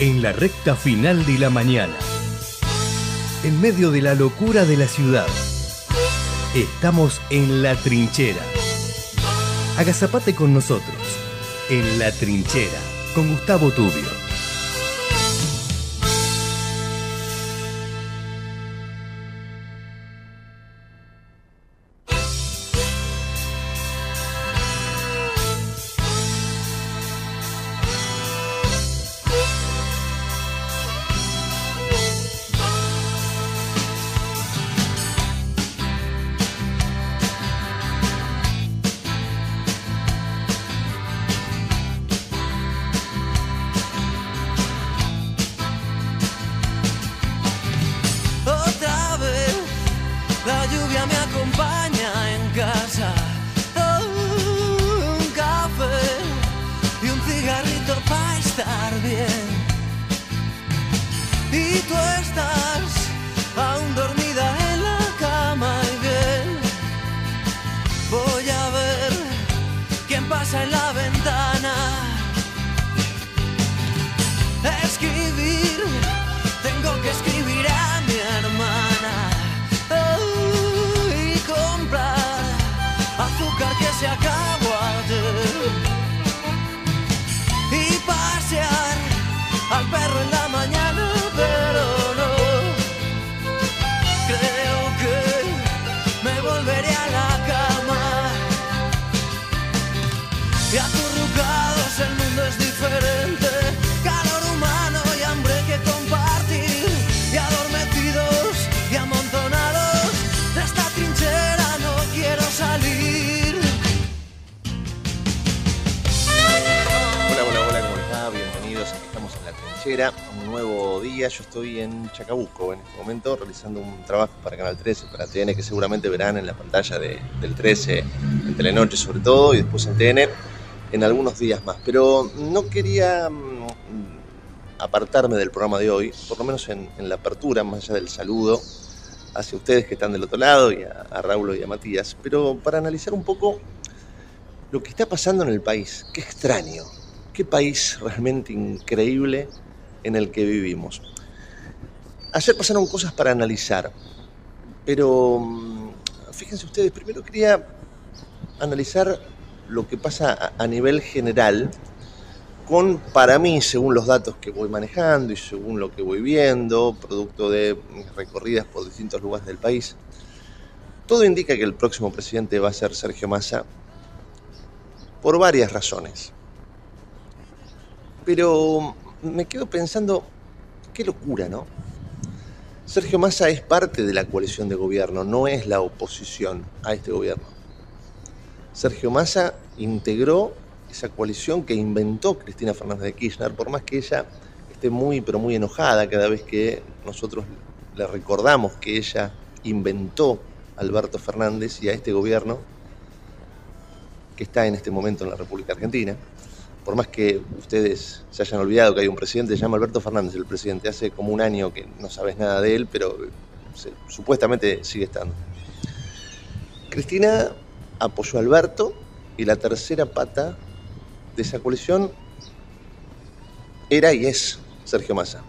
en la recta final de la mañana. En medio de la locura de la ciudad. Estamos en la trinchera. Agazapate con nosotros. En la trinchera. Con Gustavo Tubio. Chacabuco en este momento realizando un trabajo para Canal 13, para TN, que seguramente verán en la pantalla de- del 13, en Telenoche sobre todo, y después en TN en algunos días más. Pero no quería mm, apartarme del programa de hoy, por lo menos en, la apertura, más allá del saludo hacia ustedes que están del otro lado, y a, a Raúl y a Matías, pero para analizar un poco lo que está pasando en el país. Qué extraño, qué país realmente increíble en el que vivimos. Ayer pasaron cosas para analizar, pero mm, fíjense ustedes, primero quería analizar lo que pasa a, nivel general con, para mí, según los datos que voy manejando y según lo que voy viendo, producto de recorridas por distintos lugares del país, todo indica que el próximo presidente va a ser Sergio Massa por varias razones. Pero me quedo pensando, qué locura, ¿no? Sergio Massa es parte de la coalición de gobierno, no es la oposición a este gobierno. Sergio Massa integró esa coalición que inventó Cristina Fernández de Kirchner, por más que ella esté muy, pero muy enojada cada vez que nosotros le recordamos que ella inventó a Alberto Fernández y a este gobierno que está en este momento en la República Argentina. Por más que ustedes se hayan olvidado que hay un presidente, se llama Alberto Fernández, el presidente. Hace como un año que no sabes nada de él, pero supuestamente sigue estando. Cristina apoyó a Alberto y la tercera pata de esa coalición era y es Sergio Massa.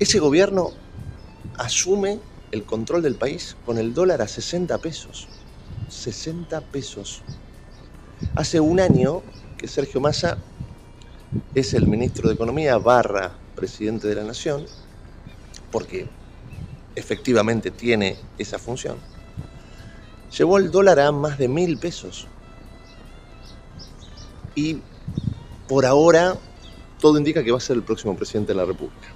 Ese gobierno asume el control del país con el dólar a 60 pesos. 60 pesos. Hace un año que Sergio Massa es el ministro de Economía barra presidente de la Nación, porque efectivamente tiene esa función. Llevó el dólar a más de mil pesos. Y por ahora todo indica que va a ser el próximo presidente de la República.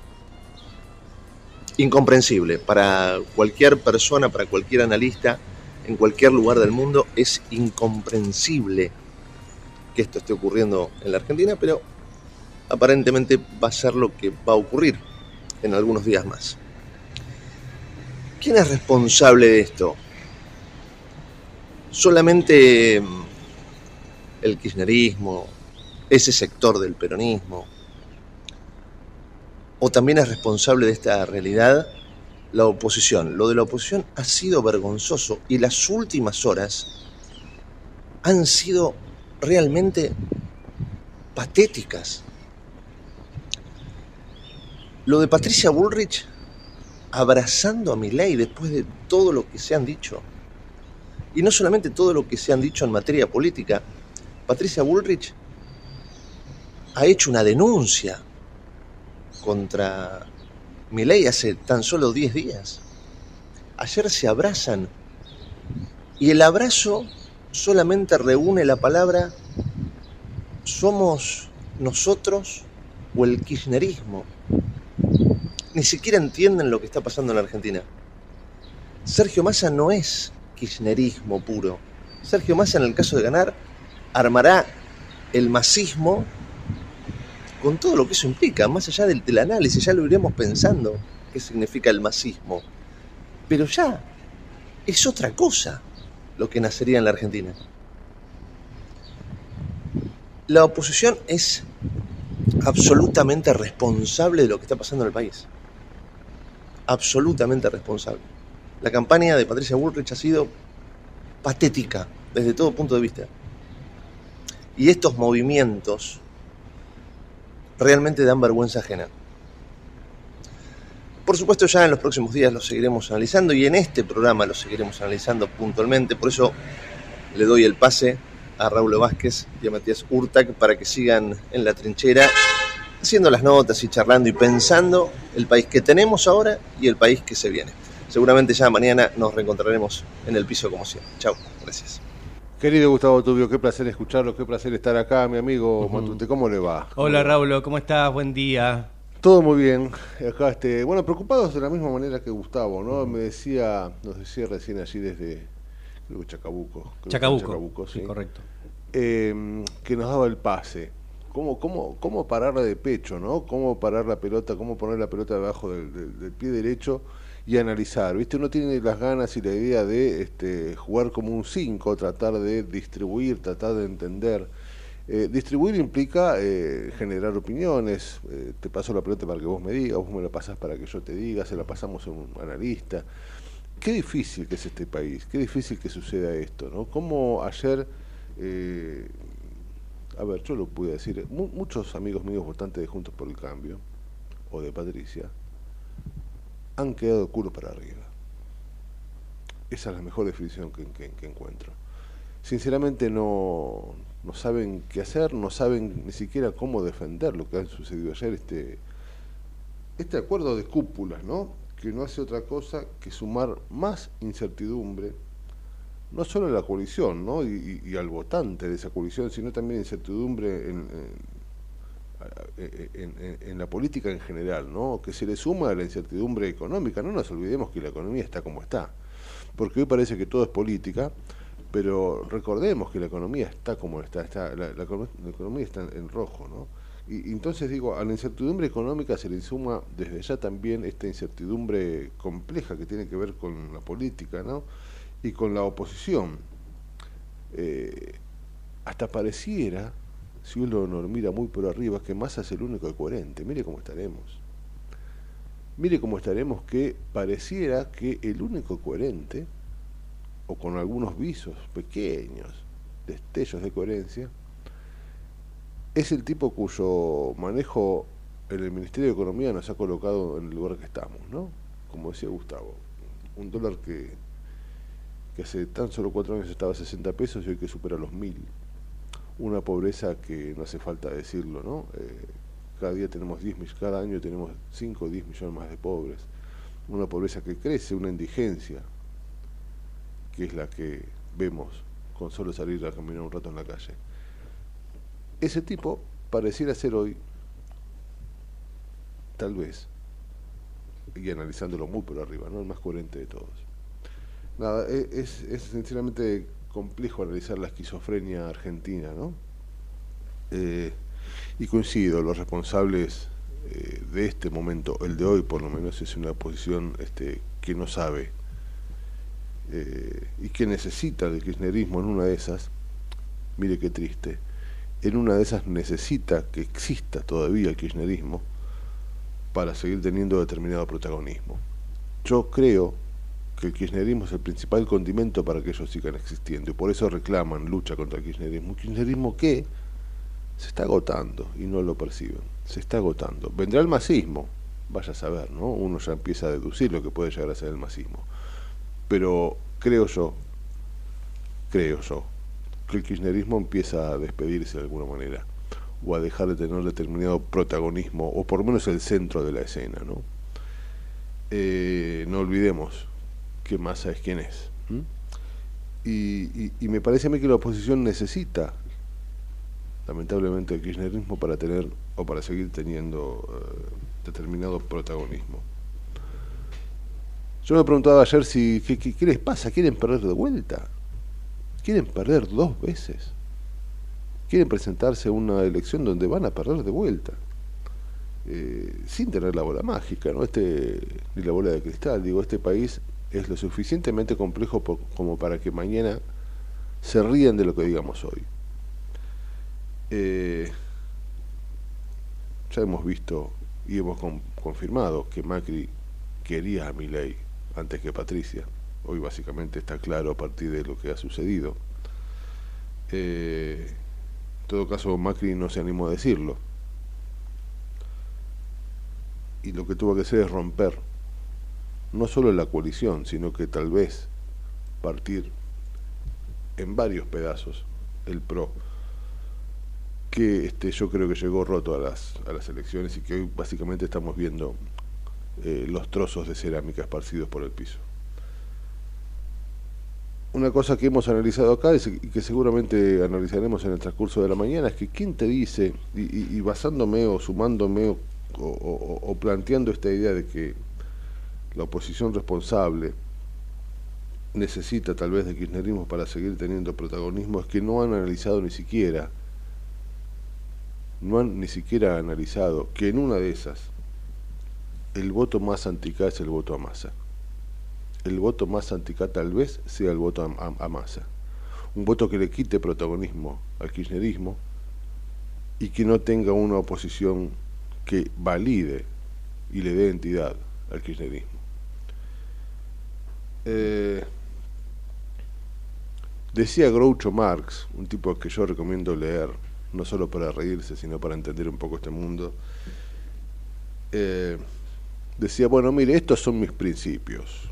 Incomprensible para cualquier persona, para cualquier analista, en cualquier lugar del mundo, es incomprensible que esto esté ocurriendo en la Argentina, pero aparentemente va a ser lo que va a ocurrir en algunos días más. ¿Quién es responsable de esto? Solamente mm, el kirchnerismo, ese sector del peronismo, o también es responsable de esta realidad la oposición. Lo de la oposición ha sido vergonzoso y las últimas horas han sido realmente patéticas. Lo de Patricia Bullrich abrazando a Milei después de todo lo que se han dicho. Y no solamente todo lo que se han dicho en materia política. Patricia Bullrich ha hecho una denuncia contra Milei hace tan solo 10 días. Ayer se abrazan y el abrazo solamente reúne la palabra somos nosotros o el kirchnerismo. Ni siquiera entienden lo que está pasando en la Argentina. Sergio Massa no es kirchnerismo puro. Sergio Massa, en el caso de ganar, armará el masismo con todo lo que eso implica, más allá del, del análisis, ya lo iremos pensando qué significa el masismo. Pero ya es otra cosa lo que nacería en la Argentina. La oposición es absolutamente responsable de lo que está pasando en el país. Absolutamente responsable. La campaña de Patricia Bullrich ha sido patética desde todo punto de vista. Y estos movimientos realmente dan vergüenza ajena. Por supuesto ya en los próximos días lo seguiremos analizando y en este programa lo seguiremos analizando puntualmente, por eso le doy el pase a Raúl Vázquez y a Matías Urtac para que sigan en la trinchera haciendo las notas y charlando y pensando el país que tenemos ahora y el país que se viene. Seguramente ya mañana nos reencontraremos en el piso como siempre. Chao, gracias. Querido Gustavo Tubio, qué placer escucharlo, qué placer estar acá, mi amigo Matute, ¿cómo le va? Hola Raúl, ¿cómo estás? Buen día. Todo muy bien. Acá este, bueno, preocupados de la misma manera que Gustavo, ¿no? Me decía, nos decía recién allí desde creo que Chacabuco. creo que Chacabuco. Sí, correcto. eh, que nos daba el pase. ¿Cómo, cómo, ¿Cómo pararla de pecho, no? ¿Cómo parar la pelota, cómo poner la pelota debajo del, del- del pie derecho y analizar? ¿Viste? Uno tiene las ganas y la idea de este, jugar como un 5, tratar de distribuir, tratar de entender. Eh, distribuir implica eh, generar opiniones. eh, te paso la pelota para que vos me digas, vos me la pasás para que yo te diga, se la pasamos a un analista. Qué difícil que es este país, qué difícil que suceda esto, ¿no? Como ayer, a ver, yo lo pude decir, mu- muchos amigos míos votantes de Juntos por el Cambio, o de Patricia, han quedado culo para arriba. Esa es la mejor definición que encuentro. Sinceramente no, no saben qué hacer, no saben ni siquiera cómo defender lo que ha sucedido ayer, este, este acuerdo de cúpulas, ¿no? que no hace otra cosa que sumar más incertidumbre, no solo a la coalición ¿no? y, al votante de esa coalición, sino también incertidumbre en- en- en la política en general, ¿no? que se le suma a la incertidumbre económica. No nos olvidemos que la economía está como está, porque hoy parece que todo es política, pero recordemos que la economía está como está, está la, la econo- la economía está en, rojo, ¿no? Y, entonces digo, a la incertidumbre económica se le suma desde ya también esta incertidumbre compleja que tiene que ver con la política, ¿no? Y con la oposición. Eh, hasta pareciera, si uno lo mira muy por arriba, que Massa es el único coherente. Mire cómo estaremos. Mire cómo estaremos que pareciera que el único coherente, o con algunos visos pequeños, destellos de coherencia, es el tipo cuyo manejo en el Ministerio de Economía nos ha colocado en el lugar que estamos, ¿no? Como decía Gustavo, un dólar que, que hace tan solo cuatro años estaba a 60 pesos y hoy que supera los mil. Una pobreza que no hace falta decirlo, ¿no? Eh, cada día tenemos 10 millones, cada año tenemos 5 o 10 millones más de pobres. Una pobreza que crece, una indigencia, que es la que vemos con solo salir a caminar un rato en la calle. Ese tipo pareciera ser hoy, tal vez, y analizándolo muy por arriba, ¿no? el más coherente de todos. Nada, e- es, es sinceramente complejo analizar la esquizofrenia argentina, ¿no? Eh, y coincido, los responsables eh, de este momento, el de hoy por lo menos, es una posición este, que no sabe eh, y que necesita del kirchnerismo en una de esas, mire qué triste, en una de esas necesita que exista todavía el kirchnerismo para seguir teniendo determinado protagonismo. Yo creo que el kirchnerismo es el principal condimento para que ellos sigan existiendo y por eso reclaman lucha contra el kirchnerismo. Un kirchnerismo que se está agotando y no lo perciben, se está agotando. Vendrá el masismo, vaya a saber, ¿no? Uno ya empieza a deducir lo que puede llegar a ser el masismo. Pero creo yo, creo yo, que el kirchnerismo empieza a despedirse de alguna manera, o a dejar de tener determinado protagonismo, o por lo menos el centro de la escena, ¿no? Eh, no olvidemos que Massa es quien es. Y, me parece a mí que la oposición necesita, lamentablemente, el kirchnerismo para tener o para seguir teniendo eh, determinado protagonismo. Yo me preguntaba ayer si ¿qué, les pasa, quieren perder de vuelta, quieren perder dos veces, quieren presentarse a una elección donde van a perder de vuelta. Eh, sin tener la bola mágica, ¿no? Este, ni la bola de cristal. Digo, este país es lo suficientemente complejo como para que mañana se rían de lo que digamos hoy. Eh, ya hemos visto y hemos confirmado que Macri quería a Milei antes que Patricia. Hoy básicamente está claro a partir de lo que ha sucedido. Eh, en todo caso, Macri no se animó a decirlo y lo que tuvo que hacer es romper no solo la coalición, sino que tal vez partir en varios pedazos el PRO, que este, yo creo que llegó roto a las, a las elecciones y que hoy básicamente estamos viendo eh, los trozos de cerámica esparcidos por el piso. Una cosa que hemos analizado acá y que seguramente analizaremos en el transcurso de la mañana es que quién te dice, y, basándome o sumándome o o, planteando esta idea de que la oposición responsable necesita tal vez de kirchnerismo para seguir teniendo protagonismo es que no han analizado ni siquiera no han ni siquiera analizado que en una de esas el voto más anticá es el voto a masa el voto más anticá tal vez sea el voto a, masa un voto que le quite protagonismo al kirchnerismo y que no tenga una oposición que valide y le dé entidad al kirchnerismo. Eh, decía Groucho Marx, un tipo que yo recomiendo leer, no solo para reírse, sino para entender un poco este mundo, eh, decía, bueno, mire, estos son mis principios,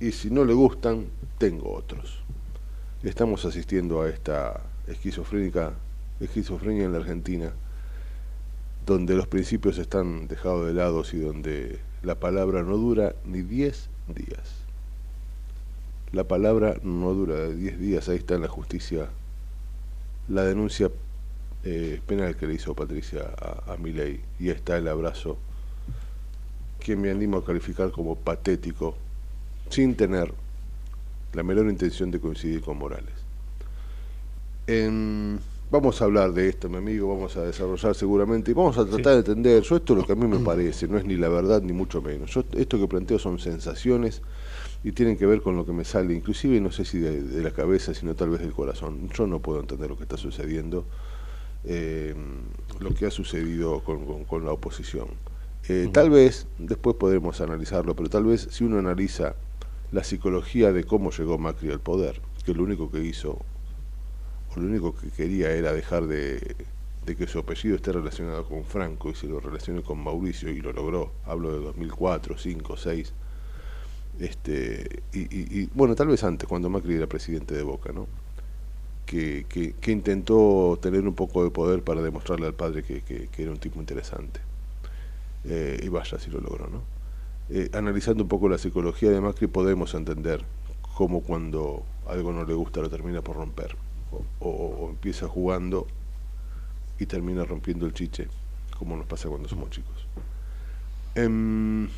y si no le gustan, tengo otros. Estamos asistiendo a esta esquizofrénica, esquizofrenia en la Argentina, donde los principios están dejados de lado y donde la palabra no dura ni 10 días. La palabra no dura 10 días, ahí está en la justicia la denuncia eh, penal que le hizo Patricia a, a Milei y está el abrazo que me animo a calificar como patético sin tener la menor intención de coincidir con Morales. En Vamos a hablar de esto, mi amigo, vamos a desarrollar seguramente y vamos a tratar de entender. Yo esto es lo que a mí me parece, no es ni la verdad ni mucho menos. Yo esto que planteo son sensaciones y tienen que ver con lo que me sale, inclusive no sé si de, la cabeza, sino tal vez del corazón. Yo no puedo entender lo que está sucediendo, eh, lo que ha sucedido con, la oposición. Eh, tal vez, después podremos analizarlo, pero tal vez si uno analiza la psicología de cómo llegó Macri al poder, que lo único que hizo lo único que quería era dejar de, que su apellido esté relacionado con Franco y se lo relacione con Mauricio y lo logró. Hablo de 2004, 5, 6. Este, y, bueno, tal vez antes, cuando Macri era presidente de Boca, ¿no? Que, que, intentó tener un poco de poder para demostrarle al padre que, que era un tipo interesante. Eh, y vaya si lo logró, ¿no? Eh, analizando un poco la psicología de Macri podemos entender cómo cuando algo no le gusta lo termina por romper o, empieza jugando y termina rompiendo el chiche, como nos pasa cuando somos chicos. Em,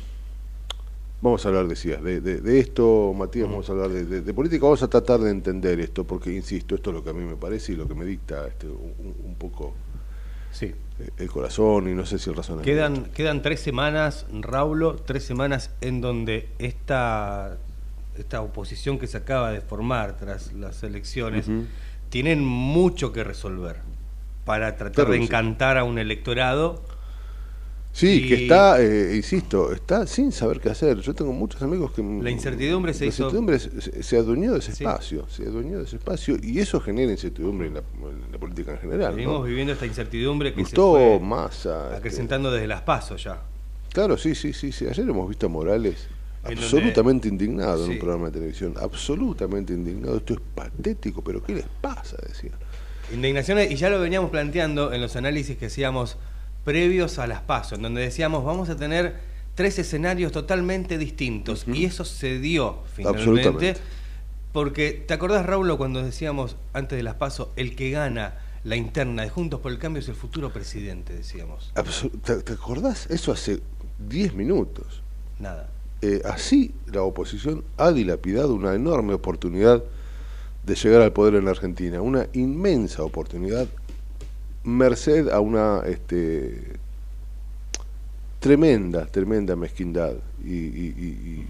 vamos a hablar, decías, de, de, esto, Matías, vamos a hablar de, política, vamos a tratar de entender esto, porque, insisto, esto es lo que a mí me parece y lo que me dicta este, un, poco sí. el corazón y no sé si el razonamiento. Quedan, quedan tres semanas, Raulo, tres semanas en donde esta, esta oposición que se acaba de formar tras las elecciones tienen mucho que resolver para tratar de encantar a un electorado. Sí, que está, eh, insisto, está sin saber qué hacer. Yo tengo muchos amigos que... La incertidumbre se la hizo... incertidumbre se, adueñó de ese espacio, se adueñó de ese espacio y eso genera incertidumbre en la, política en general. Venimos viviendo esta incertidumbre que Gustó, se fue masa, este acrecentando desde las pasos ya. Claro, sí, sí, sí, sí. Ayer hemos visto a Morales En donde- absolutamente indignado en un programa de televisión. Absolutamente indignado. Esto es patético, pero ¿qué les pasa? Decía. Indignaciones, y ya lo veníamos planteando en los análisis que hacíamos previos a las pasos, en donde decíamos vamos a tener tres escenarios totalmente distintos. Y eso se dio finalmente. Porque, ¿te acordás, Raúl, cuando decíamos antes de las pasos, el que gana la interna de Juntos por el Cambio es el futuro presidente, decíamos? ¿Te, te acordás? Eso hace 10 minutos. Nada. Eh, así la oposición ha dilapidado una enorme oportunidad de llegar al poder en la Argentina, una inmensa oportunidad, merced a una este, tremenda, tremenda mezquindad y, y- y-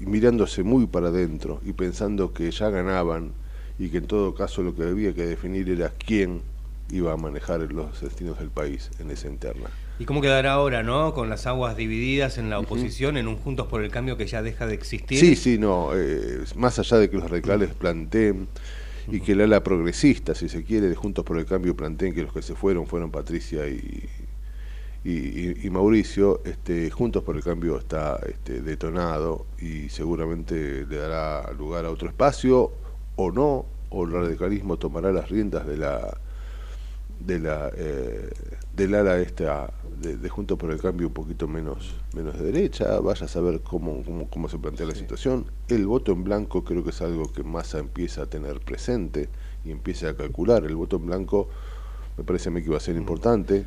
y- y mirándose muy para adentro y pensando que ya ganaban y que en todo caso lo que había que definir era quién iba a manejar los destinos del país en esa interna. ¿Y cómo quedará ahora, no? Con las aguas divididas en la oposición, en un Juntos por el Cambio que ya deja de existir. Sí, sí, no. eh, más allá de que los radicales planteen y que el ala progresista, si se quiere, de Juntos por el Cambio planteen que los que se fueron fueron Patricia y, y, Mauricio, este, Juntos por el Cambio está este, detonado y seguramente le dará lugar a otro espacio o no, o el radicalismo tomará las riendas de la de la eh, del ala esta de, de Juntos por el Cambio un poquito menos menos de derecha, vaya a saber cómo, cómo, cómo se plantea la situación. El voto en blanco creo que es algo que Massa empieza a tener presente y empieza a calcular. El voto en blanco me parece a mí que va a ser importante,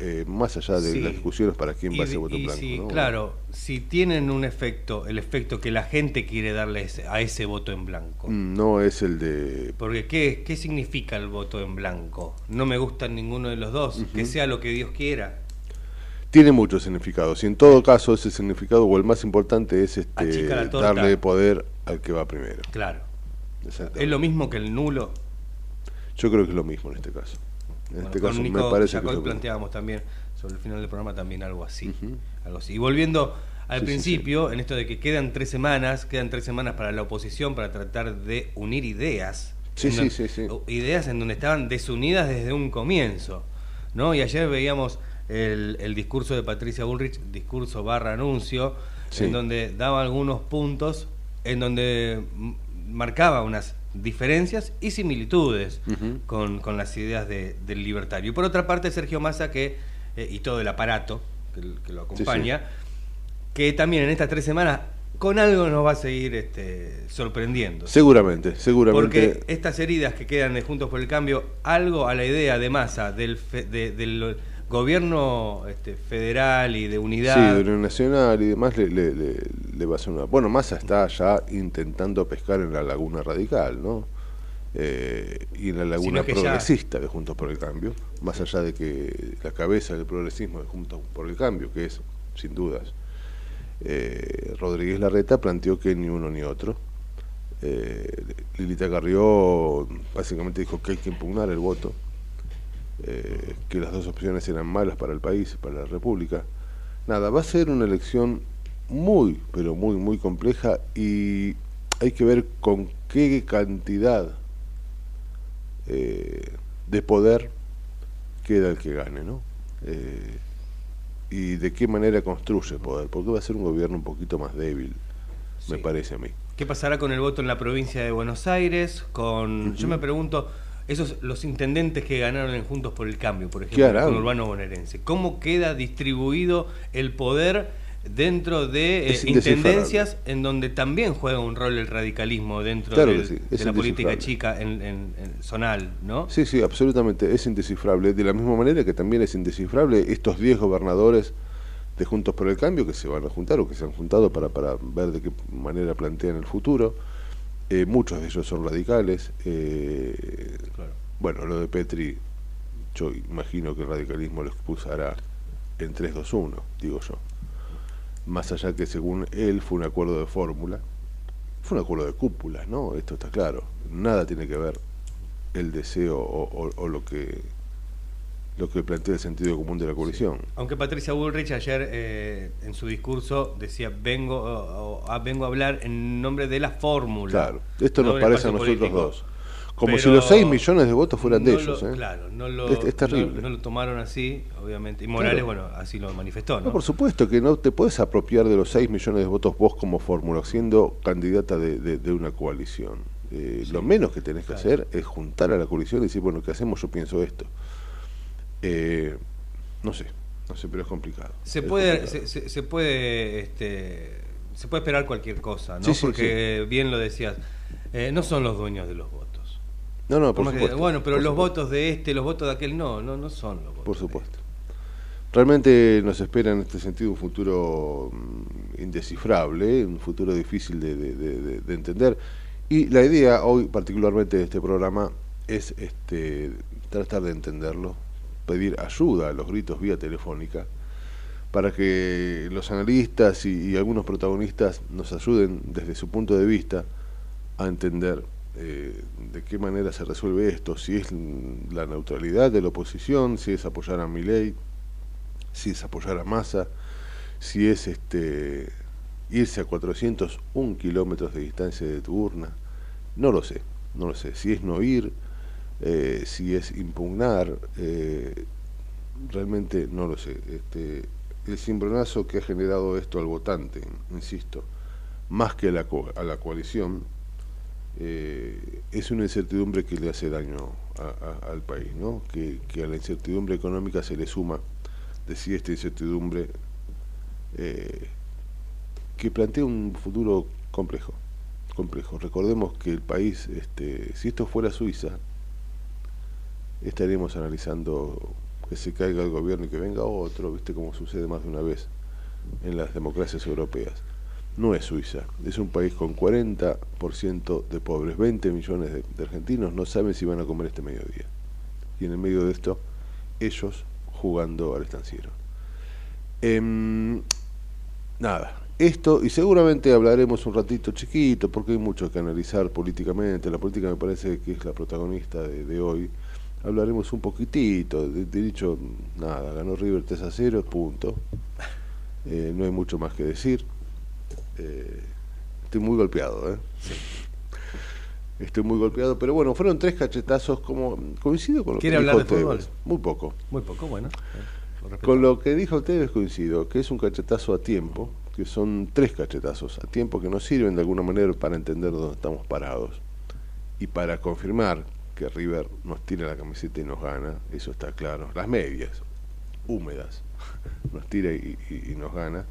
eh, más allá de Sí. las discusiones para quién va de- ese voto en y blanco. si, ¿no? Claro, si tienen un efecto, el efecto que la gente quiere darle a ese voto en blanco. Mm, No es el de... Porque ¿qué, ¿qué significa el voto en blanco? No me gusta ninguno de los dos, que sea lo que Dios quiera. Tiene muchos significados y en todo caso ese significado o el más importante es este, darle poder al que va primero. Claro. Es lo mismo que el nulo. Yo creo que es lo mismo en este caso. En Bueno, este con caso Nico me parece que planteábamos también sobre el final del programa también algo así. Algo así. Y volviendo al Sí, sí, principio, en esto de que quedan tres semanas, quedan tres semanas para la oposición para tratar de unir ideas. Sí, sí, sí, sí. Ideas en donde estaban desunidas desde un comienzo. ¿no? Y ayer veíamos el, el discurso de Patricia Bullrich, discurso barra anuncio, en donde daba algunos puntos, en donde marcaba unas diferencias y similitudes con, con las ideas de- del libertario. Y por otra parte, Sergio Massa, que, eh, y todo el aparato que, que lo acompaña, que también en estas tres semanas con algo nos va a seguir este, sorprendiendo. Seguramente, seguramente. Porque estas heridas que quedan de Juntos por el Cambio, algo a la idea de Massa, del, fe- de- del gobierno este, federal y de unidad. Sí, de Nacional y demás le, le, le- le va a hacer una... Bueno, Massa está ya intentando pescar en la laguna radical, ¿no? Eh, y en la laguna ya- progresista de Juntos por el Cambio, más allá de que la cabeza del progresismo de Juntos por el Cambio, que es, sin dudas, eh, Rodríguez Larreta, planteó que ni uno ni otro. Eh, Lilita Carrió básicamente dijo que hay que impugnar el voto, eh, que las dos opciones eran malas para el país, para la República. Nada, va a ser una elección muy, pero muy, muy compleja y hay que ver con qué cantidad eh, de poder queda el que gane, ¿no? Eh, y de qué manera construye poder, porque va a ser un gobierno un poquito más débil, me parece a mí. ¿Qué pasará con el voto en la provincia de Buenos Aires? Con, Yo me pregunto, esos los intendentes que ganaron en Juntos por el Cambio, por ¿Qué ejemplo, con Urbano Bonaerense, ¿cómo queda distribuido el poder dentro de eh, intendencias en donde también juega un rol el radicalismo dentro Claro del- que sí, de la política chica en, en- en zonal, ¿no? Sí, sí, absolutamente, es indescifrable. De la misma manera que también es indescifrable estos 10 gobernadores de Juntos por el Cambio que se van a juntar o que se han juntado para, para ver de qué manera plantean el futuro. Eh, muchos de ellos son radicales. eh, Claro. bueno, lo de Petri, yo imagino que el radicalismo lo expulsará en 3-2-1, digo yo. Más allá que según él fue un acuerdo de fórmula, fue un acuerdo de cúpulas, ¿no? Esto está claro. Nada tiene que ver el deseo o, o- o lo que lo que plantea el sentido común de la coalición. Aunque Patricia Bullrich ayer eh, en su discurso decía vengo o- o- a- vengo a hablar en nombre de la fórmula. Claro, esto no nos parece a nosotros político. dos. Como si los 6 millones de votos fueran de ellos. lo- ¿eh? Claro, no lo, Es- es terrible. no- no lo tomaron así, obviamente. Y Morales, bueno, así lo manifestó, ¿no? Por supuesto que no te puedes apropiar de los 6 millones de votos vos como fórmula, siendo candidata de, de- de una coalición. Eh, Lo menos que tenés que claro. hacer es juntar a la coalición y decir, bueno, ¿qué hacemos? Yo pienso esto. Eh, no sé, no sé, pero es complicado. Se Es puede, complicado. se, puede, este, se puede esperar cualquier cosa, ¿no? Sí, sí, Porque bien lo decías, eh, no son los dueños de los votos. No, no, Por que- supuesto. bueno, pero por los supuesto. votos de este, los votos de aquel, no, no, no son los votos. Por supuesto. Realmente nos espera en este sentido un futuro mm, indescifrable, un futuro difícil de- de- de entender. Y la idea hoy, particularmente de este programa, es este, tratar de entenderlo, pedir ayuda a los gritos vía telefónica, para que los analistas y, algunos protagonistas nos ayuden desde su punto de vista a entender eh, de qué manera se resuelve esto, si es la neutralidad de la oposición, si es apoyar a Milei, si es apoyar a Massa, si es este irse a 401 kilómetros de distancia de tu urna, no lo sé, no lo sé, si es no ir, eh, si es impugnar, eh, realmente no lo sé. Este, el cimbronazo que ha generado esto al votante, insisto, más que a la, a la coalición, eh, es una incertidumbre que le hace daño al país, ¿no? Que, que a la incertidumbre económica se le suma, decía esta incertidumbre, que plantea un futuro complejo, complejo. Recordemos que el país, este, si esto fuera Suiza, estaríamos analizando que se caiga el gobierno y que venga otro, viste como sucede más de una vez en las democracias europeas. No es Suiza, es un país con 40% de pobres, 20 millones de, argentinos no saben si van a comer este mediodía. Y en el medio de esto, ellos jugando al estanciero. Em, nada, esto, y seguramente hablaremos un ratito chiquito, porque hay mucho que analizar políticamente, la política me parece que es la protagonista de hoy. Hablaremos un poquitito, de, de dicho, nada, ganó River 3 a 0, punto. Eh, no hay mucho más que decir. Eh, estoy muy golpeado, ¿eh? Estoy muy golpeado, pero bueno, fueron tres cachetazos como coincido con lo que ¿Quiere dijo hablar de Tevez. fútbol? Muy poco. Muy poco, bueno. lo. Con lo que dijo Tevez coincido, que es un cachetazo a tiempo, que son tres cachetazos a tiempo que nos sirven de alguna manera para entender dónde estamos parados y para confirmar que River nos tira la camiseta y nos gana, eso está claro. Las medias, húmedas, nos tira y, nos gana,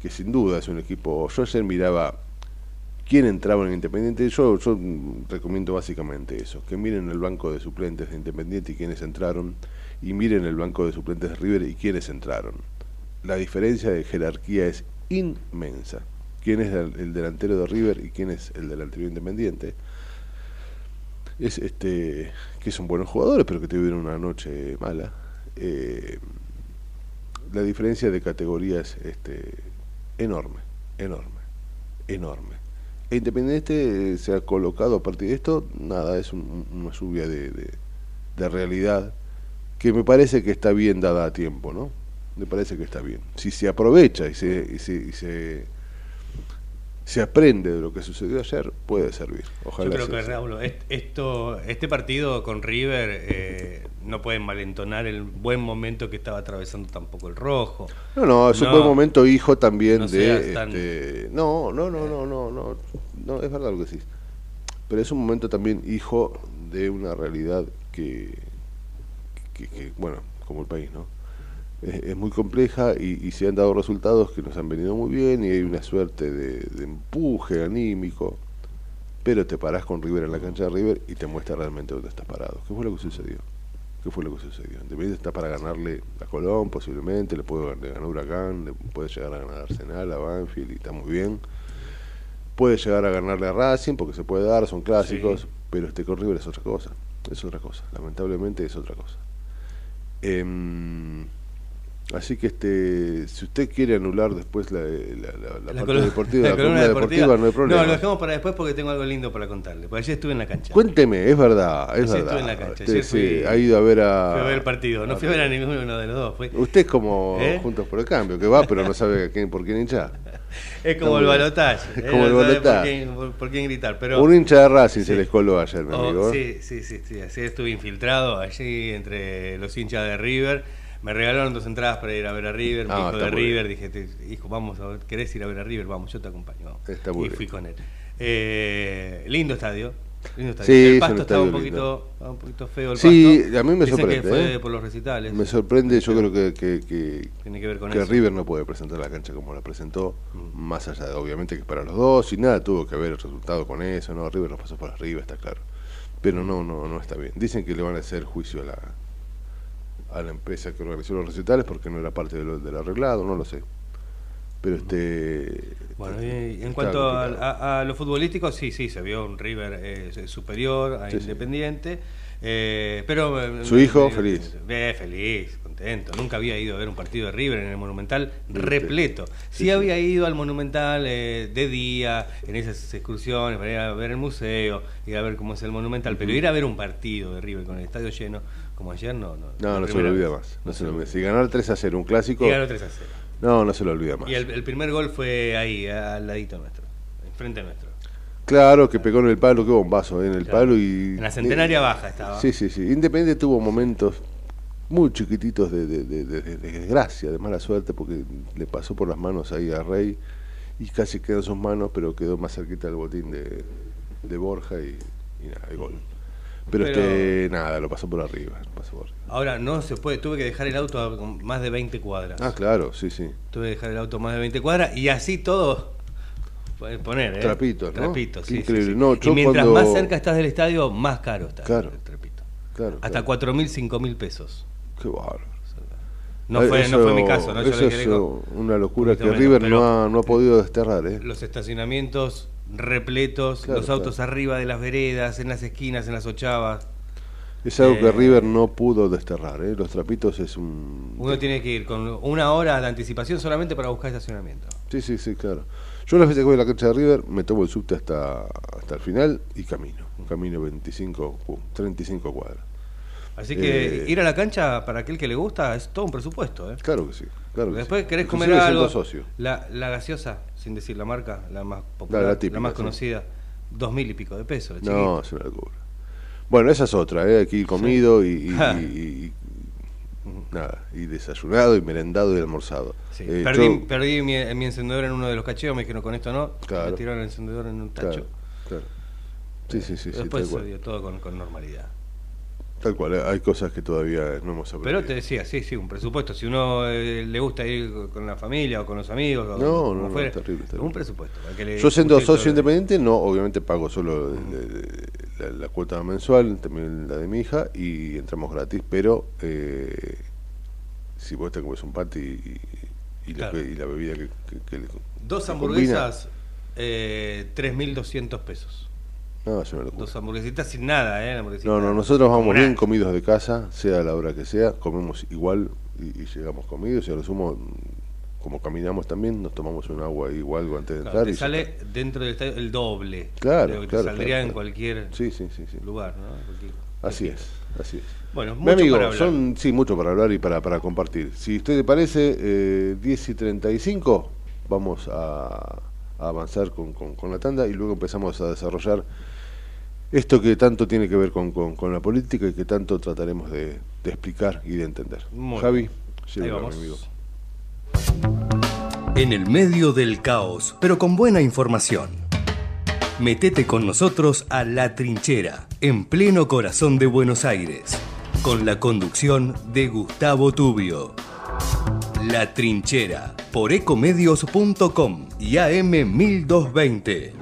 que sin duda es un equipo. Yo ayer miraba quién entraba en Independiente. Yo, yo recomiendo básicamente eso: que miren el banco de suplentes de Independiente y quiénes entraron, y miren el banco de suplentes de River y quiénes entraron. La diferencia de jerarquía es inmensa. ¿Quién es el, el delantero de River y quién es el delantero de Independiente? Es este que son buenos jugadores, pero que tuvieron una noche mala. Eh, la diferencia de categoría es este, enorme, enorme, enorme. E Independiente se ha colocado a partir de esto, nada, es un- una lluvia de, realidad que me parece que está bien dada a tiempo, ¿no? Me parece que está bien. Si se aprovecha y se, y se, se aprende de lo que sucedió ayer, puede servir. Ojalá Yo creo que así. Raúl, est- esto, este partido con River eh, no pueden malentonar el buen momento que estaba atravesando tampoco el rojo. No, no, es un buen momento hijo también No de... tan- este, no, no, no, no, no, no, no, es verdad lo que decís. Pero es un momento también hijo de una realidad que, que, que, bueno, como el país, ¿no? Es, es muy compleja y, y se han dado resultados que nos han venido muy bien y hay una suerte de, de empuje anímico, pero te parás con River en la cancha de River y te muestra realmente dónde estás parado. ¿Qué fue lo que sucedió? ¿Qué fue lo que sucedió? Independiente está para ganarle a Colón, posiblemente, le puede le ganó Huracán, le puede llegar a ganar a Arsenal, a Banfield, y está muy bien. Puede llegar a ganarle a Racing, porque se puede dar, son clásicos, Sí. pero este con River es otra cosa. Es otra cosa, lamentablemente es otra cosa. Em, así que este si usted quiere anular después la, la, la- la parte deportiva, la, columna deportiva, no hay problema. No, lo dejamos para después porque tengo algo lindo para contarle. Porque ayer estuve en la cancha. Cuénteme, es verdad, es Ayer verdad. estuve en la cancha, Usted ayer sí, ha ido a ver a... Fui a ver el partido. No fui a ver a ninguno de los dos. Fui- Usted es como ¿Eh? Juntos por el Cambio, que va, pero no sabe a quién, por quién hinchar. Es como el balotaje. Es eh, como el no sabe balotaje. Por quién, por- por quién gritar. Pero, Un hincha de Racing se les coló ayer, mi Oh, amigo. sí, sí, sí, sí, así estuve infiltrado allí entre los hinchas de River. Me regalaron dos entradas para ir a ver a River, mi Ah, está de River. Dije, hijo, vamos a ver, ¿querés ir a ver a River? Vamos, yo te acompaño. vamos. Está muy y bien. fui con él. Eh, lindo estadio. Lindo estadio. Sí, el un pasto estaba un poquito, estaba un poquito feo el Sí, pasto. a mí me Dicen sorprende, que fue ¿eh? por los recitales. Me sorprende, yo creo que, que, que- Tiene que ver con que eso. River no puede presentar la cancha como la presentó, Mm. más allá de obviamente que para los dos, y nada tuvo que ver el resultado con eso, no, River nos pasó por arriba, está claro. Pero no, no, no está bien. Dicen que le van a hacer juicio a la, a la empresa que organizó los recitales porque no era parte de lo- del arreglado, no lo sé. Pero este. Bueno, y en cuanto a, a- a lo futbolístico, sí, sí, se vio un River eh, superior a Sí, sí. Independiente. eh, pero eh, Su hijo, eh, feliz. feliz, contento. Nunca había ido a ver un partido de River en el Monumental repleto. Sí, Sí, sí. había ido al Monumental eh, de día, en esas excursiones, para ir a ver el museo, ir a ver cómo es el Monumental. Pero ir a ver un partido de River con el estadio lleno, como ayer, no. No, No, se lo olvida vez. más. No se lo olvida. Si ganar 3 a 0 un clásico, Y ganó 3 a 0. no, no se lo olvida más. Y el, el primer gol fue ahí, al ladito nuestro, enfrente nuestro. Claro, que pegó en el palo, qué bombazo, ¿eh? en el Claro. palo y... En la centenaria baja estaba. Sí, sí, sí. Independiente tuvo momentos muy chiquititos de, de- de- de- de desgracia, de mala suerte, porque le pasó por las manos ahí a Rey y casi quedó en sus manos, pero quedó más cerquita del botín de, de Borja y, y nada, el gol. Pero, Pero- este, nada, lo pasó por arriba. lo pasó por arriba. Ahora no se puede, tuve que dejar el auto a más de 20 cuadras. Ah, claro, sí, sí. Tuve que dejar el auto a más de 20 cuadras y así todo. puede Poner, ¿eh? Trapitos, ¿no? Trapitos, Qué sí, sí, increíble. sí. No, y mientras cuando- más cerca estás del estadio, más caro está Claro. el trapito. Claro, Hasta claro. 4 mil, 5 mil pesos. Qué bárbaro. No fue, no fue mi caso, ¿no? Yo Eso es una locura que menos, River no, ha, no ha podido desterrar, ¿eh? los estacionamientos repletos, Claro, los autos claro. arriba de las veredas, en las esquinas, en las ochavas. Es algo que Eh, River no pudo desterrar, ¿eh? Los trapitos es un... Uno tiene que ir con una hora de anticipación solamente para buscar estacionamiento. Sí, sí, sí, claro. Yo las veces que voy a la cancha de River me tomo el subte hasta, hasta el final y camino. Camino 25, cu- 35 cuadras. Así que Eh, ir a la cancha para aquel que le gusta es todo un presupuesto. ¿eh? Claro que sí. Claro que Después sí. querés Inclusive comer algo. socio. La, la gaseosa, sin decir la marca, la más popular, La- la, la típica, más conocida, dos mil y pico de pesos. la No, es una locura. Bueno, esa es otra, ¿eh? Aquí comido y, y- Ja. y- y- nada, y desayunado y merendado y almorzado. Sí. Eh, perdí yo- perdí mi, mi encendedor en uno de los cacheos, me dijeron con esto no. Claro. Me tiraron el encendedor en un tacho. claro, claro. Sí, sí, sí, sí, Después se dio todo con, con normalidad. Tal cual, eh, hay cosas que todavía no hemos aprendido. Pero te decía, sí, sí, un presupuesto. Si uno eh, le gusta ir con la familia o con los amigos, o No, como no, no, fuera, es terrible, terrible. un presupuesto. para que le Yo siendo socio independiente, no, obviamente pago solo de- la, la cuota mensual, también la de mi hija, y entramos gratis, pero eh, si vos te comes un pati y, y la, Claro. y la bebida que, que- que le- Dos hamburguesas, eh, 3.200 pesos. Combina, no, es una locura. Dos hamburguesitas sin nada, ¿eh? No, no, nosotros vamos bien comidos de casa, sea la hora que sea, comemos igual y, y llegamos comidos, y a lo sumo, mm, como caminamos también, nos tomamos un agua y algo antes de Claro, entrar. te y sale dentro del estadio el doble Claro, lo que claro, te saldría claro, en cualquier Sí, sí, sí, sí. lugar, ¿no? Cualquier- Así es, así es. Bueno, Mi mucho amigo, para hablar. son sí, mucho para hablar y para, para compartir. Si usted le parece, eh, 10 y 35, vamos a, a avanzar con, con- con la tanda y luego empezamos a desarrollar esto que tanto tiene que ver con, con- con la política y que tanto trataremos de, de explicar y de entender. Muy Javi. Ahí vamos. mi amigo. En el medio del caos, pero con buena información. Metete con nosotros a La Trinchera, en pleno corazón de Buenos Aires, con la conducción de Gustavo Tubio. La Trinchera, por ecomedios.com y AM1220.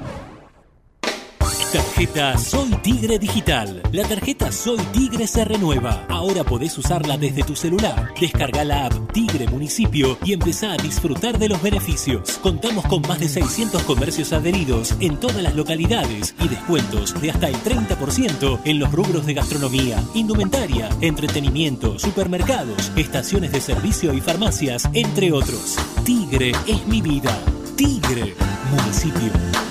Tarjeta Soy Tigre Digital. La tarjeta Soy Tigre se renueva. Ahora podés usarla desde tu celular. Descarga la app Tigre Municipio y empezá a disfrutar de los beneficios. Contamos con más de 600 comercios adheridos en todas las localidades y descuentos de hasta el 30% en los rubros de gastronomía, indumentaria, entretenimiento, supermercados, estaciones de servicio y farmacias, entre otros. Tigre es mi vida. Tigre Municipio.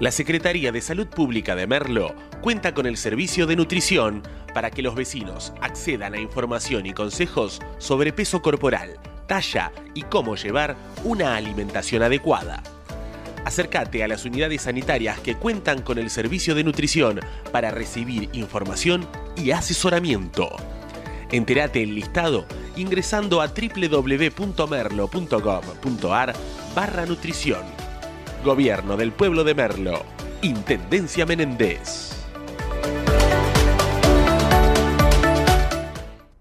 La Secretaría de Salud Pública de Merlo cuenta con el servicio de nutrición para que los vecinos accedan a información y consejos sobre peso corporal, talla y cómo llevar una alimentación adecuada. Acércate a las unidades sanitarias que cuentan con el servicio de nutrición para recibir información y asesoramiento. Entérate el listado ingresando a www.merlo.gov.ar barra nutrición. Gobierno del Pueblo de Merlo. Intendencia Menéndez.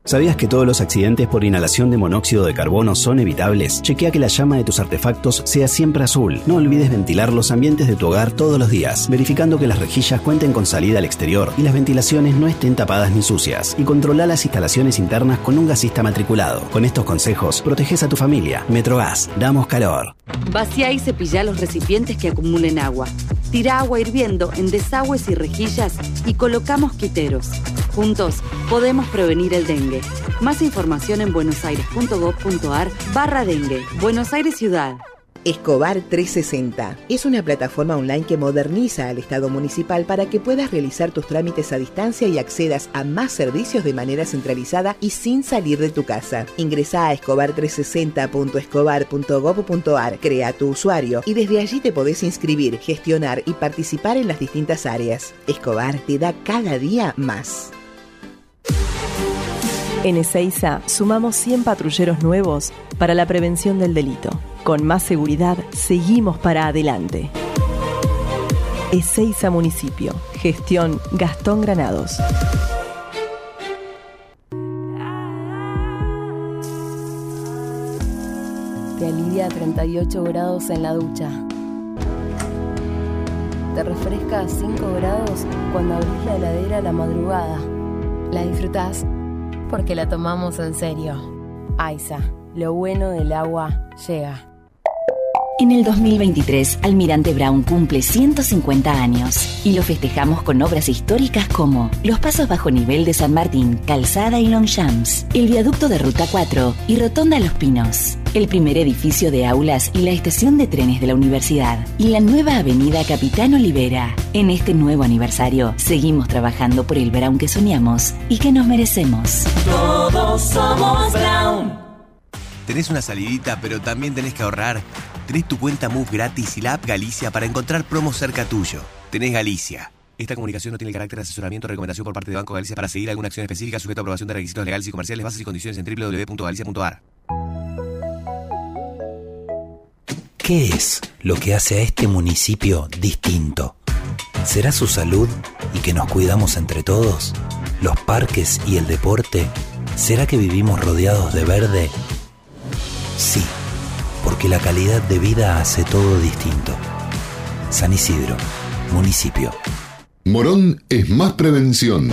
¿Sabías que todos los accidentes por inhalación de monóxido de carbono son evitables? Chequea que la llama de tus artefactos sea siempre azul. No olvides ventilar los ambientes de tu hogar todos los días, verificando que las rejillas cuenten con salida al exterior y las ventilaciones no estén tapadas ni sucias. Y controla las instalaciones internas con un gasista matriculado. Con estos consejos, proteges a tu familia. Metrogas, damos calor. Vacía y cepilla los recipientes que acumulen agua. Tira agua hirviendo en desagües y rejillas y colocamos quiteros. Juntos podemos prevenir el dengue. Más información en buenosaires.gov.ar barra dengue. Buenos Aires Ciudad. Escobar 360 es una plataforma online que moderniza al Estado municipal para que puedas realizar tus trámites a distancia y accedas a más servicios de manera centralizada y sin salir de tu casa. Ingresa a escobar360.escobar.gov.ar, crea tu usuario y desde allí te podés inscribir, gestionar y participar en las distintas áreas. Escobar te da cada día más. En Ezeiza sumamos 100 patrulleros nuevos para la prevención del delito. Con más seguridad, seguimos para adelante. Ezeiza Municipio. Gestión Gastón Granados. Te alivia a 38 grados en la ducha. Te refresca a 5 grados cuando abrís la heladera a la madrugada. La disfrutás porque la tomamos en serio. Aiza, lo bueno del agua llega. En el 2023, Almirante Brown cumple 150 años y lo festejamos con obras históricas como los pasos bajo nivel de San Martín, Calzada y Longchamps, el viaducto de Ruta 4 y Rotonda Los Pinos, el primer edificio de aulas y la estación de trenes de la universidad y la nueva avenida Capitán Olivera. En este nuevo aniversario, seguimos trabajando por el Brown que soñamos y que nos merecemos. Todos somos Brown. ¿Tenés una salidita pero también tenés que ahorrar? Tenés tu cuenta Move gratis y la app Galicia para encontrar promos cerca tuyo. Tenés Galicia. Esta comunicación no tiene el carácter de asesoramiento o recomendación por parte de Banco Galicia para seguir alguna acción específica sujeta a aprobación de requisitos legales y comerciales, bases y condiciones en www.galicia.ar. ¿Qué es lo que hace a este municipio distinto? ¿Será su salud y que nos cuidamos entre todos? ¿Los parques y el deporte? ¿Será que vivimos rodeados de verde? Sí porque la calidad de vida hace todo distinto. San Isidro, municipio. Morón es más prevención.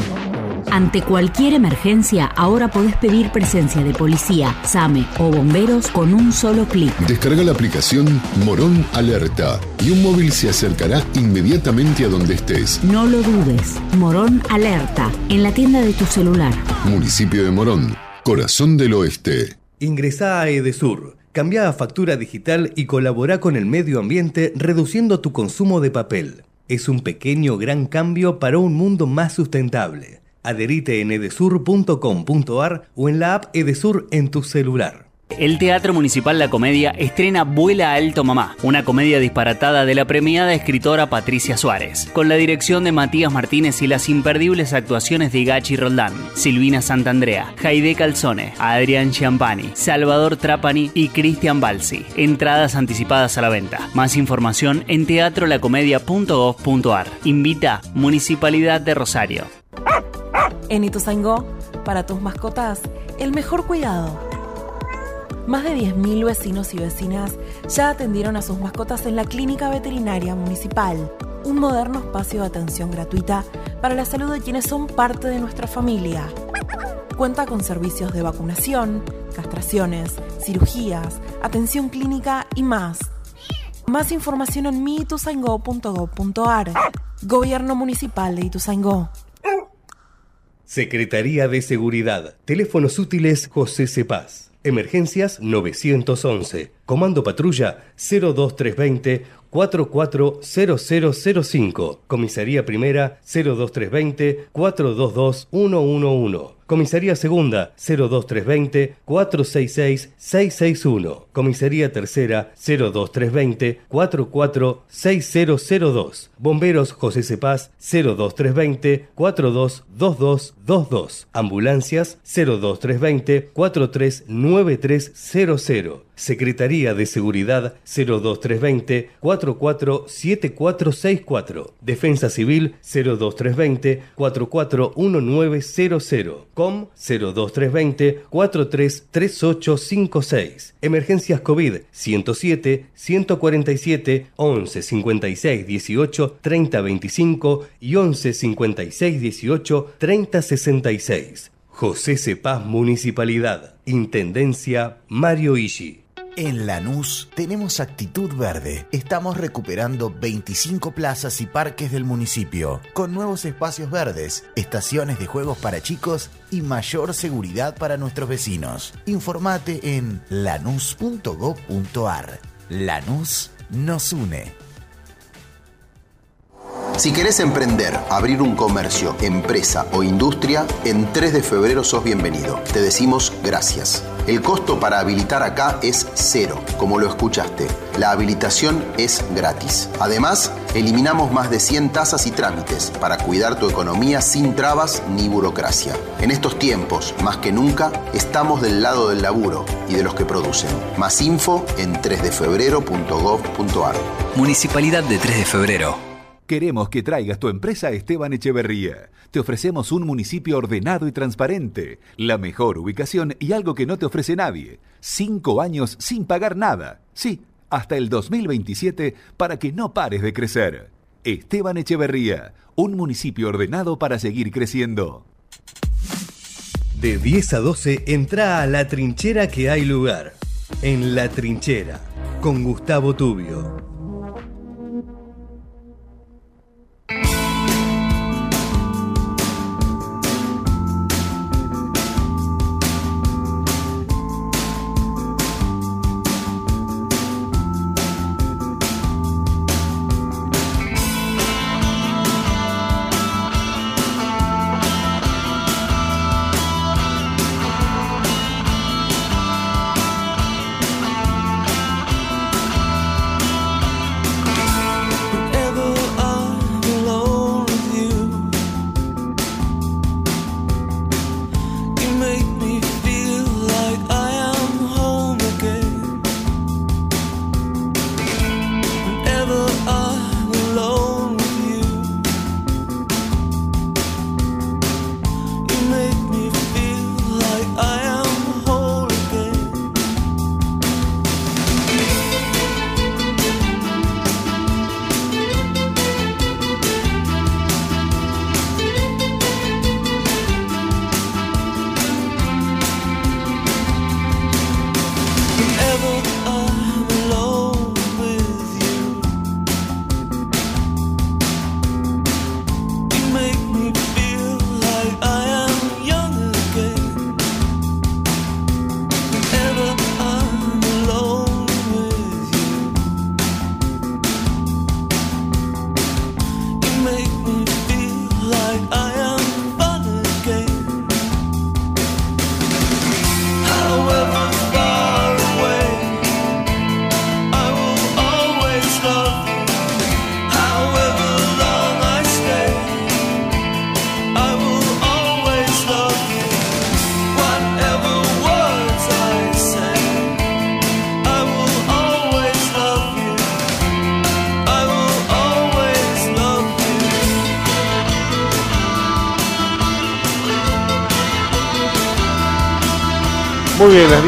Ante cualquier emergencia, ahora podés pedir presencia de policía, SAME o bomberos con un solo clic. Descarga la aplicación Morón Alerta y un móvil se acercará inmediatamente a donde estés. No lo dudes. Morón Alerta, en la tienda de tu celular. Municipio de Morón, corazón del oeste. Ingresá a Edesur Cambia a factura digital y colabora con el medio ambiente reduciendo tu consumo de papel. Es un pequeño gran cambio para un mundo más sustentable. Adherite en edesur.com.ar o en la app Edesur en tu celular. El Teatro Municipal La Comedia estrena Vuela Alto Mamá, una comedia disparatada de la premiada escritora Patricia Suárez, con la dirección de Matías Martínez y las imperdibles actuaciones de Gachi Roldán, Silvina Santandrea, Jaide Calzone, Adrián Chiampani, Salvador Trapani y Cristian Balsi. Entradas anticipadas a la venta. Más información en teatrolacomedia.gov.ar. Invita Municipalidad de Rosario. En Ituzaingó, para tus mascotas, el mejor cuidado más de 10.000 vecinos y vecinas ya atendieron a sus mascotas en la Clínica Veterinaria Municipal, un moderno espacio de atención gratuita para la salud de quienes son parte de nuestra familia. Cuenta con servicios de vacunación, castraciones, cirugías, atención clínica y más. Más información en miituzaingó.gov.ar. Gobierno Municipal de Ituzaingó. Secretaría de Seguridad. Teléfonos útiles José Cepaz. Emergencias 911. Comando Patrulla 02320 440005. Comisaría Primera 02320 422 111. Comisaría Segunda 02320 466 661. Comisaría Tercera 02320 446002. Bomberos José Cepaz 02320 422222. Ambulancias 02320 439300. Secretaría de Seguridad 02320 447464. Defensa Civil 02320 441900. COM 02320 433856. Emergencias COVID 107 147 11 56 18 30 25 y 11 56 18 30 66. José Cepaz Municipalidad. Intendencia Mario Ishi. En Lanús tenemos actitud verde. Estamos recuperando 25 plazas y parques del municipio, con nuevos espacios verdes, estaciones de juegos para chicos y mayor seguridad para nuestros vecinos. Informate en lanús.gov.ar. Lanús nos une. Si querés emprender, abrir un comercio, empresa o industria, en 3 de febrero sos bienvenido. Te decimos gracias. El costo para habilitar acá es cero, como lo escuchaste. La habilitación es gratis. Además, eliminamos más de 100 tasas y trámites para cuidar tu economía sin trabas ni burocracia. En estos tiempos, más que nunca, estamos del lado del laburo y de los que producen. Más info en 3defebrero.gov.ar. Municipalidad de 3 de febrero. Queremos que traigas tu empresa a Esteban Echeverría. Te ofrecemos un municipio ordenado y transparente, la mejor ubicación y algo que no te ofrece nadie. Cinco años sin pagar nada. Sí, hasta el 2027 para que no pares de crecer. Esteban Echeverría, un municipio ordenado para seguir creciendo. De 10 a 12 entra a la trinchera que hay lugar. En la trinchera, con Gustavo Tubio.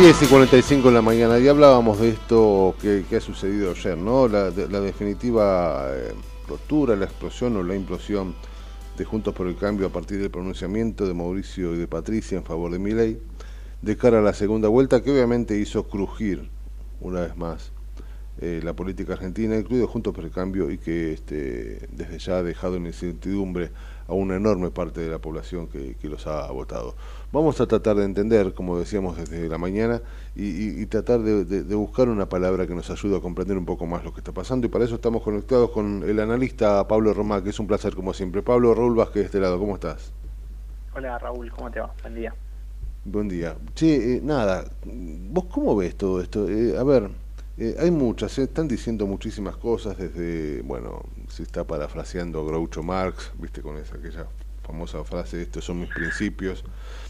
10 y 45 de la mañana. Ya hablábamos de esto que, que ha sucedido ayer, ¿no? La, de- la definitiva eh, ruptura, la explosión o la implosión de Juntos por el Cambio a partir del pronunciamiento de Mauricio y de Patricia en favor de Milei de cara a la segunda vuelta, que obviamente hizo crujir una vez más eh, la política argentina, incluido Juntos por el Cambio, y que este, desde ya ha dejado en incertidumbre a una enorme parte de la población que, los ha votado. Vamos a tratar de entender, como decíamos desde la mañana, y, tratar de, buscar una palabra que nos ayude a comprender un poco más lo que está pasando, y para eso estamos conectados con el analista Pablo Romá, que es un placer como siempre. Pablo Raúl Vázquez de este lado, ¿cómo estás? Hola Raúl, ¿cómo te va? Buen día. Buen día. Che, eh, nada, ¿vos cómo ves todo esto? Eh, a ver, eh, hay muchas, se están diciendo muchísimas cosas desde, bueno, se está parafraseando Groucho Marx, viste, con esa aquella famosa frase, estos son mis principios,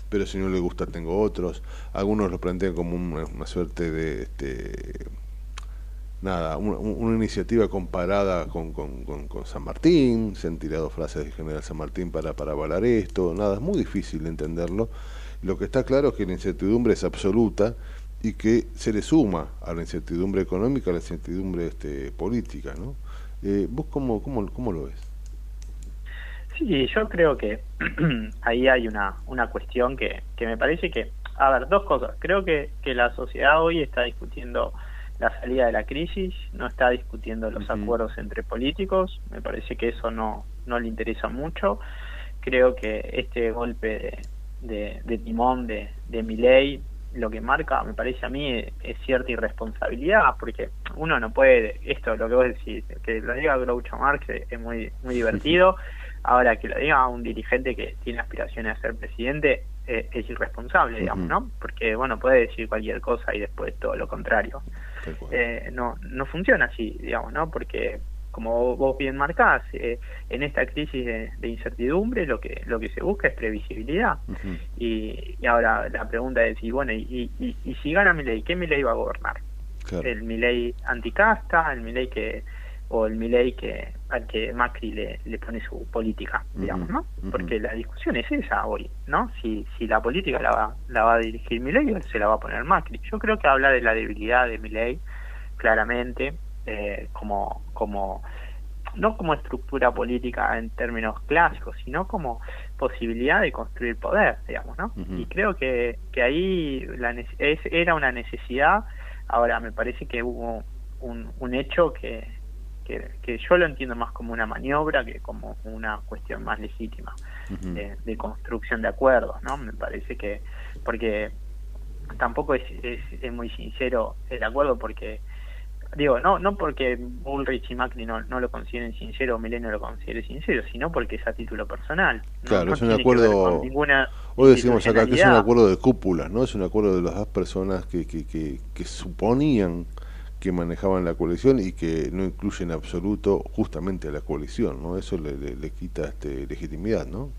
pero si no le gusta tengo otros. Algunos lo plantean como una, suerte de, este, nada, una, iniciativa comparada con, con, con, San Martín, se han tirado frases del general San Martín para, para avalar esto, nada, es muy difícil de entenderlo. Lo que está claro es que la incertidumbre es absoluta y que se le suma a la incertidumbre económica, a la incertidumbre este, política, ¿no? Eh, ¿Vos cómo, cómo, cómo lo ves? Sí, yo creo que ahí hay una, una cuestión que, que me parece que, a ver, dos cosas. Creo que, que la sociedad hoy está discutiendo la salida de la crisis, no está discutiendo los acuerdos entre políticos, me parece que eso no, no le interesa mucho. Creo que este golpe de, de, timón de, de ley lo que marca, me parece a mí, es, cierta irresponsabilidad, porque uno no puede, esto lo que vos decís, que lo diga Groucho Marx es muy, muy divertido, ahora que lo diga un dirigente que tiene aspiraciones a ser presidente eh, es irresponsable, digamos, ¿no? Porque, bueno, puede decir cualquier cosa y después todo lo contrario. Eh, no, no funciona así, digamos, ¿no? Porque como vos bien marcás, eh, en esta crisis de, incertidumbre lo que lo que se busca es previsibilidad. y, ahora la pregunta es, y bueno, y, y, si gana ley ¿qué ley va a gobernar? ¿El ley anticasta? ¿El ley que o el Milei que al que Macri le, le pone su política, digamos, ¿no? Porque la discusión es esa hoy, ¿no? Si, si la política la va, la va a dirigir Milei o se la va a poner Macri. Yo creo que habla de la debilidad de Milei, claramente, eh, como, como no como estructura política en términos clásicos, sino como posibilidad de construir poder, digamos, ¿no? Y creo que, que ahí la, es, era una necesidad, ahora me parece que hubo un, un hecho que, que, yo lo entiendo más como una maniobra que como una cuestión más legítima de, de, construcción de acuerdos, ¿no? Me parece que, porque tampoco es, es, es muy sincero el acuerdo porque digo, no no porque Bullrich y Macri no, no lo consideren sincero o Milenio lo considere sincero, sino porque es a título personal. Claro, es un acuerdo. Hoy decimos acá que es un acuerdo de cúpula, ¿no? Es un acuerdo de las dos personas que, que, que, que suponían que manejaban la coalición y que no incluye en absoluto justamente a la coalición, ¿no? Eso le, le, quita este, legitimidad, ¿no?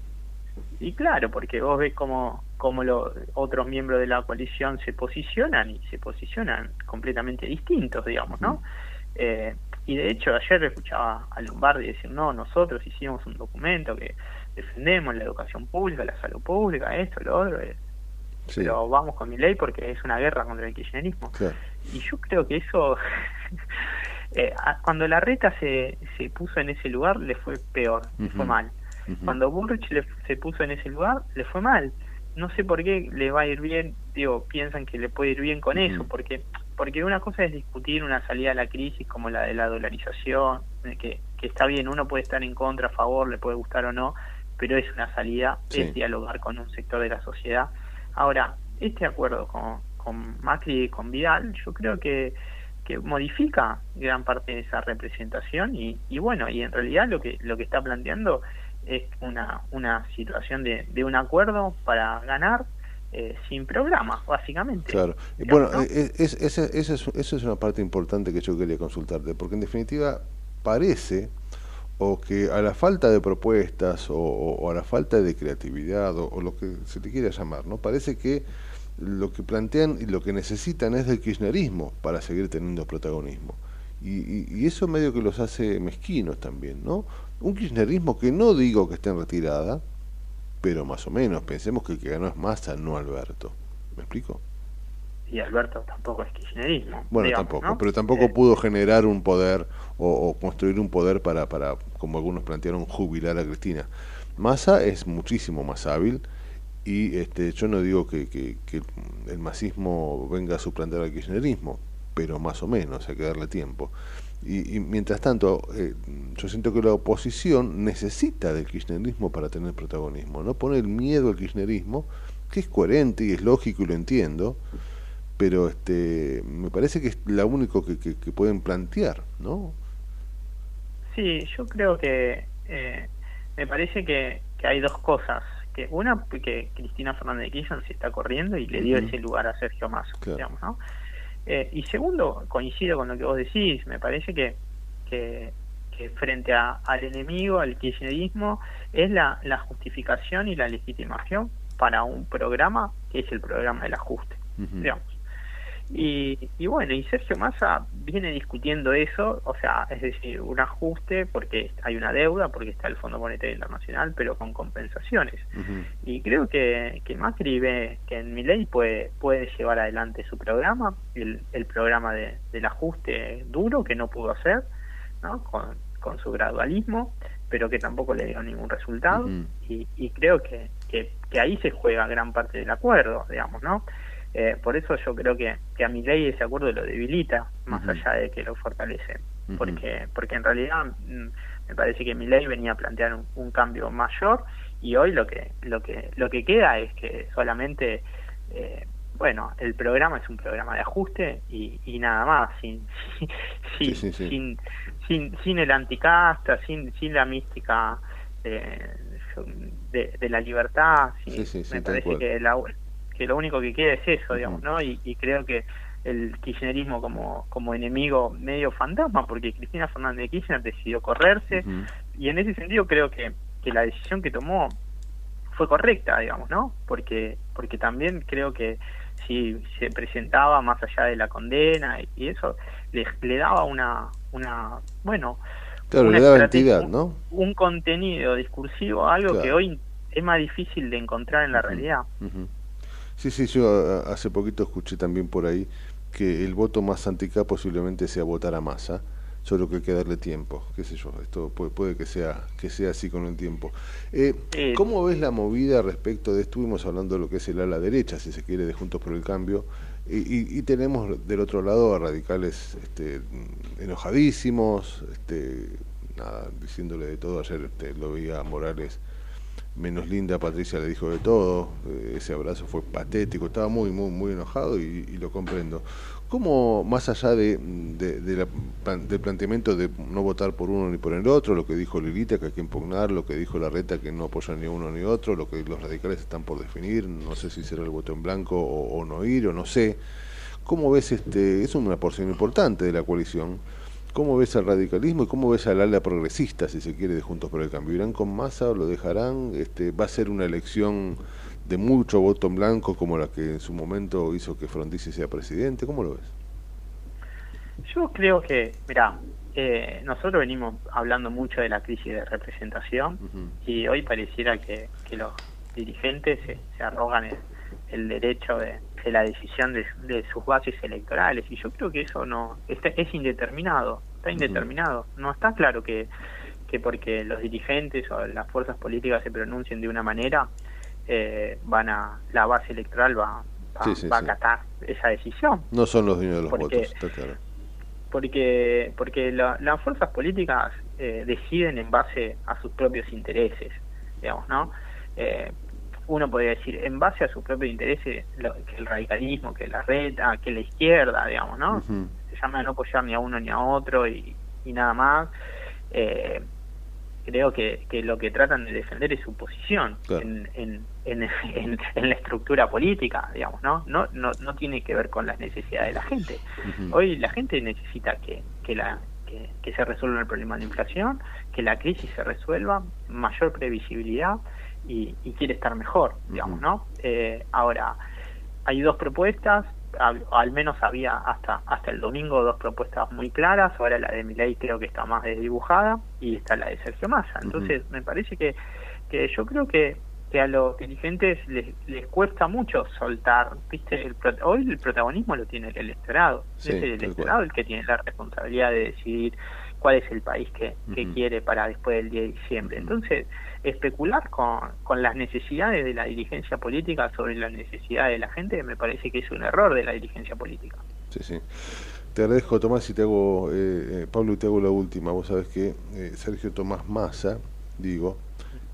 Y claro, porque vos ves cómo, cómo los otros miembros de la coalición se posicionan y se posicionan completamente distintos, digamos, ¿no? Eh, y de hecho ayer escuchaba a Lombardi decir, no, nosotros hicimos un documento que defendemos la educación pública, la salud pública, esto, lo otro, eh, pero vamos con mi ley porque es una guerra contra el kirchnerismo. Y yo creo que eso, eh, cuando la reta se, se puso en ese lugar, le fue peor, le fue mal. Cuando Bullrich le, se puso en ese lugar, le fue mal. No sé por qué le va a ir bien, digo, piensan que le puede ir bien con eso, porque porque una cosa es discutir una salida a la crisis como la de la dolarización, que, que está bien, uno puede estar en contra, a favor, le puede gustar o no, pero es una salida, es dialogar con un sector de la sociedad. Ahora, este acuerdo con, con Macri y con Vidal, yo creo que, que modifica gran parte de esa representación y, y bueno, y en realidad lo que, lo que está planteando es una, una situación de, de un acuerdo para ganar eh, sin programa, básicamente. Claro. bueno, eh, es, esa es, es una parte importante que yo quería consultarte, porque en definitiva parece o que a la falta de propuestas o, a la falta de creatividad o, o, lo que se te quiera llamar, ¿no? Parece que lo que plantean y lo que necesitan es del kirchnerismo para seguir teniendo protagonismo. Y, eso medio que los hace mezquinos también, ¿no? Un kirchnerismo que no digo que esté en retirada, pero más o menos, pensemos que el que ganó es Massa, no Alberto. ¿Me explico? Y Alberto tampoco es kirchnerismo. Bueno, tampoco, pero tampoco eh, pudo generar un poder o, construir un poder para, para, como algunos plantearon, jubilar a Cristina. Massa es muchísimo más hábil y este, yo no digo que, que, el masismo venga a suplantar al kirchnerismo, pero más o menos, hay que darle tiempo. Y, y mientras tanto, eh, yo siento que la oposición necesita del kirchnerismo para tener protagonismo, no pone el miedo al kirchnerismo, que es coherente y es lógico y lo entiendo, pero este me parece que es la único que, que, que pueden plantear, ¿no? Sí, yo creo que eh, me parece que, que hay dos cosas. que Una, que Cristina Fernández de Kirchner se está corriendo y le dio ese lugar a Sergio Massa, Claro. digamos, ¿no? Eh, y segundo, coincido con lo que vos decís, me parece que, que, que frente a- al enemigo, al kirchnerismo, es la, la justificación y la legitimación para un programa que es el programa del ajuste, digamos. Y, y bueno, y Sergio Massa viene discutiendo eso, o sea, es decir, un ajuste porque hay una deuda, porque está el Fondo Monetario Internacional, pero con compensaciones. Y creo que, que Macri ve que en Milei puede, puede llevar adelante su programa, el, el programa de, del ajuste duro que no pudo hacer, ¿no? con, con su gradualismo, pero que tampoco le dio ningún resultado. y, y creo que, que, que ahí se juega gran parte del acuerdo, digamos, ¿no? Eh, por eso yo creo que, que a Milei ese acuerdo lo debilita, más allá de que lo fortalece. Porque porque en realidad mm, me parece que Milei venía a plantear un, un cambio mayor y hoy lo que lo que lo que queda es que solamente eh, bueno el programa es un programa de ajuste y, y nada más sin sin, Sí, sí, sí. sin sin sin el anticasta sin sin la mística de, de, de la libertad me parece que la, que lo único que queda es eso, digamos, ¿no? Y, y creo que el kirchnerismo como, como enemigo medio fantasma, porque Cristina Fernández de Kirchner decidió correrse, y en ese sentido creo que, que la decisión que tomó fue correcta, digamos, ¿no? Porque, porque también creo que si se presentaba más allá de la condena y, y eso, le, le daba una, una, bueno, Claro, una le daba entidad, ¿no? un contenido discursivo, algo Claro. que hoy es más difícil de encontrar en la realidad. Ujú. Sí, sí, yo hace poquito escuché también por ahí que el voto más anticá posiblemente sea votar a masa, solo que hay que darle tiempo, qué sé yo, esto puede, puede que sea que sea así con el tiempo. Eh, Sí. ¿Cómo ves la movida respecto de, estuvimos hablando de lo que es el ala derecha, si se quiere, de Juntos por el Cambio, y, y- y tenemos del otro lado a radicales este, enojadísimos, este, nada, diciéndole de todo, ayer este, lo veía a Morales menos linda Patricia le dijo de todo, eh, ese abrazo fue patético, estaba muy, muy, muy enojado y, y lo comprendo. ¿Cómo, más allá de, de- de la del planteamiento de no votar por uno ni por el otro, lo que dijo Lilita, que hay que impugnar, lo que dijo Larreta, que no apoya ni uno ni otro, lo que los radicales están por definir, no sé si será el voto en blanco o no ir, o no sé. ¿Cómo ves este, es una porción importante de la coalición? ¿Cómo ves al radicalismo y cómo ves al ala progresista, si se quiere, de Juntos por el Cambio? ¿Irán con masa o lo dejarán? Este, ¿Va a ser una elección de mucho voto en blanco como la que en su momento hizo que Frondizi sea presidente? ¿Cómo lo ves? Yo creo que, mira, eh, nosotros venimos hablando mucho de la crisis de representación y hoy pareciera que, que los dirigentes se, se arrogan el, el derecho de, de la decisión de, de sus bases electorales y yo creo que eso no está- es indeterminado, está indeterminado. No está claro que, que porque los dirigentes o las fuerzas políticas se pronuncien de una manera, eh, van a la base electoral va, va, Sí, sí, va a sí. acatar esa decisión. No son los dueños de los Porque- votos, está claro. porque porque la- las fuerzas políticas eh, deciden en base a sus propios intereses digamos no Eh, uno podría decir en base a sus propios intereses que el radicalismo que la reta que la izquierda digamos no se llama no apoyar ni a uno ni a otro y, y nada más Eh, creo que, que lo que tratan de defender es su posición Claro. en, en, en, la estructura política, digamos, ¿no? No, no no tiene que ver con las necesidades de la gente. Hoy la gente necesita que, que, la, que, que se resuelva el problema de la inflación, que la crisis se resuelva, mayor previsibilidad y, y quiere estar mejor, digamos, ¿no? Eh, ahora, hay dos propuestas, al, al menos había hasta hasta el domingo dos propuestas muy claras, ahora la de Milei creo que está más desdibujada y está la de Sergio Massa. Entonces, me parece que, que yo creo que, que a los dirigentes les, les cuesta mucho soltar, ¿viste? El, pro- hoy el protagonismo lo tiene el electorado, Sí, es el electorado el que tiene la responsabilidad de decidir cuál es el país que, que quiere para después del 10 de diciembre. Entonces, especular con, con las necesidades de la dirigencia política sobre las necesidades de la gente me parece que es un error de la dirigencia política. Sí, sí. te agradezco, Tomás, y te hago, eh, eh, Pablo, y te hago la última. Vos sabés que eh, Sergio Tomás Massa, digo,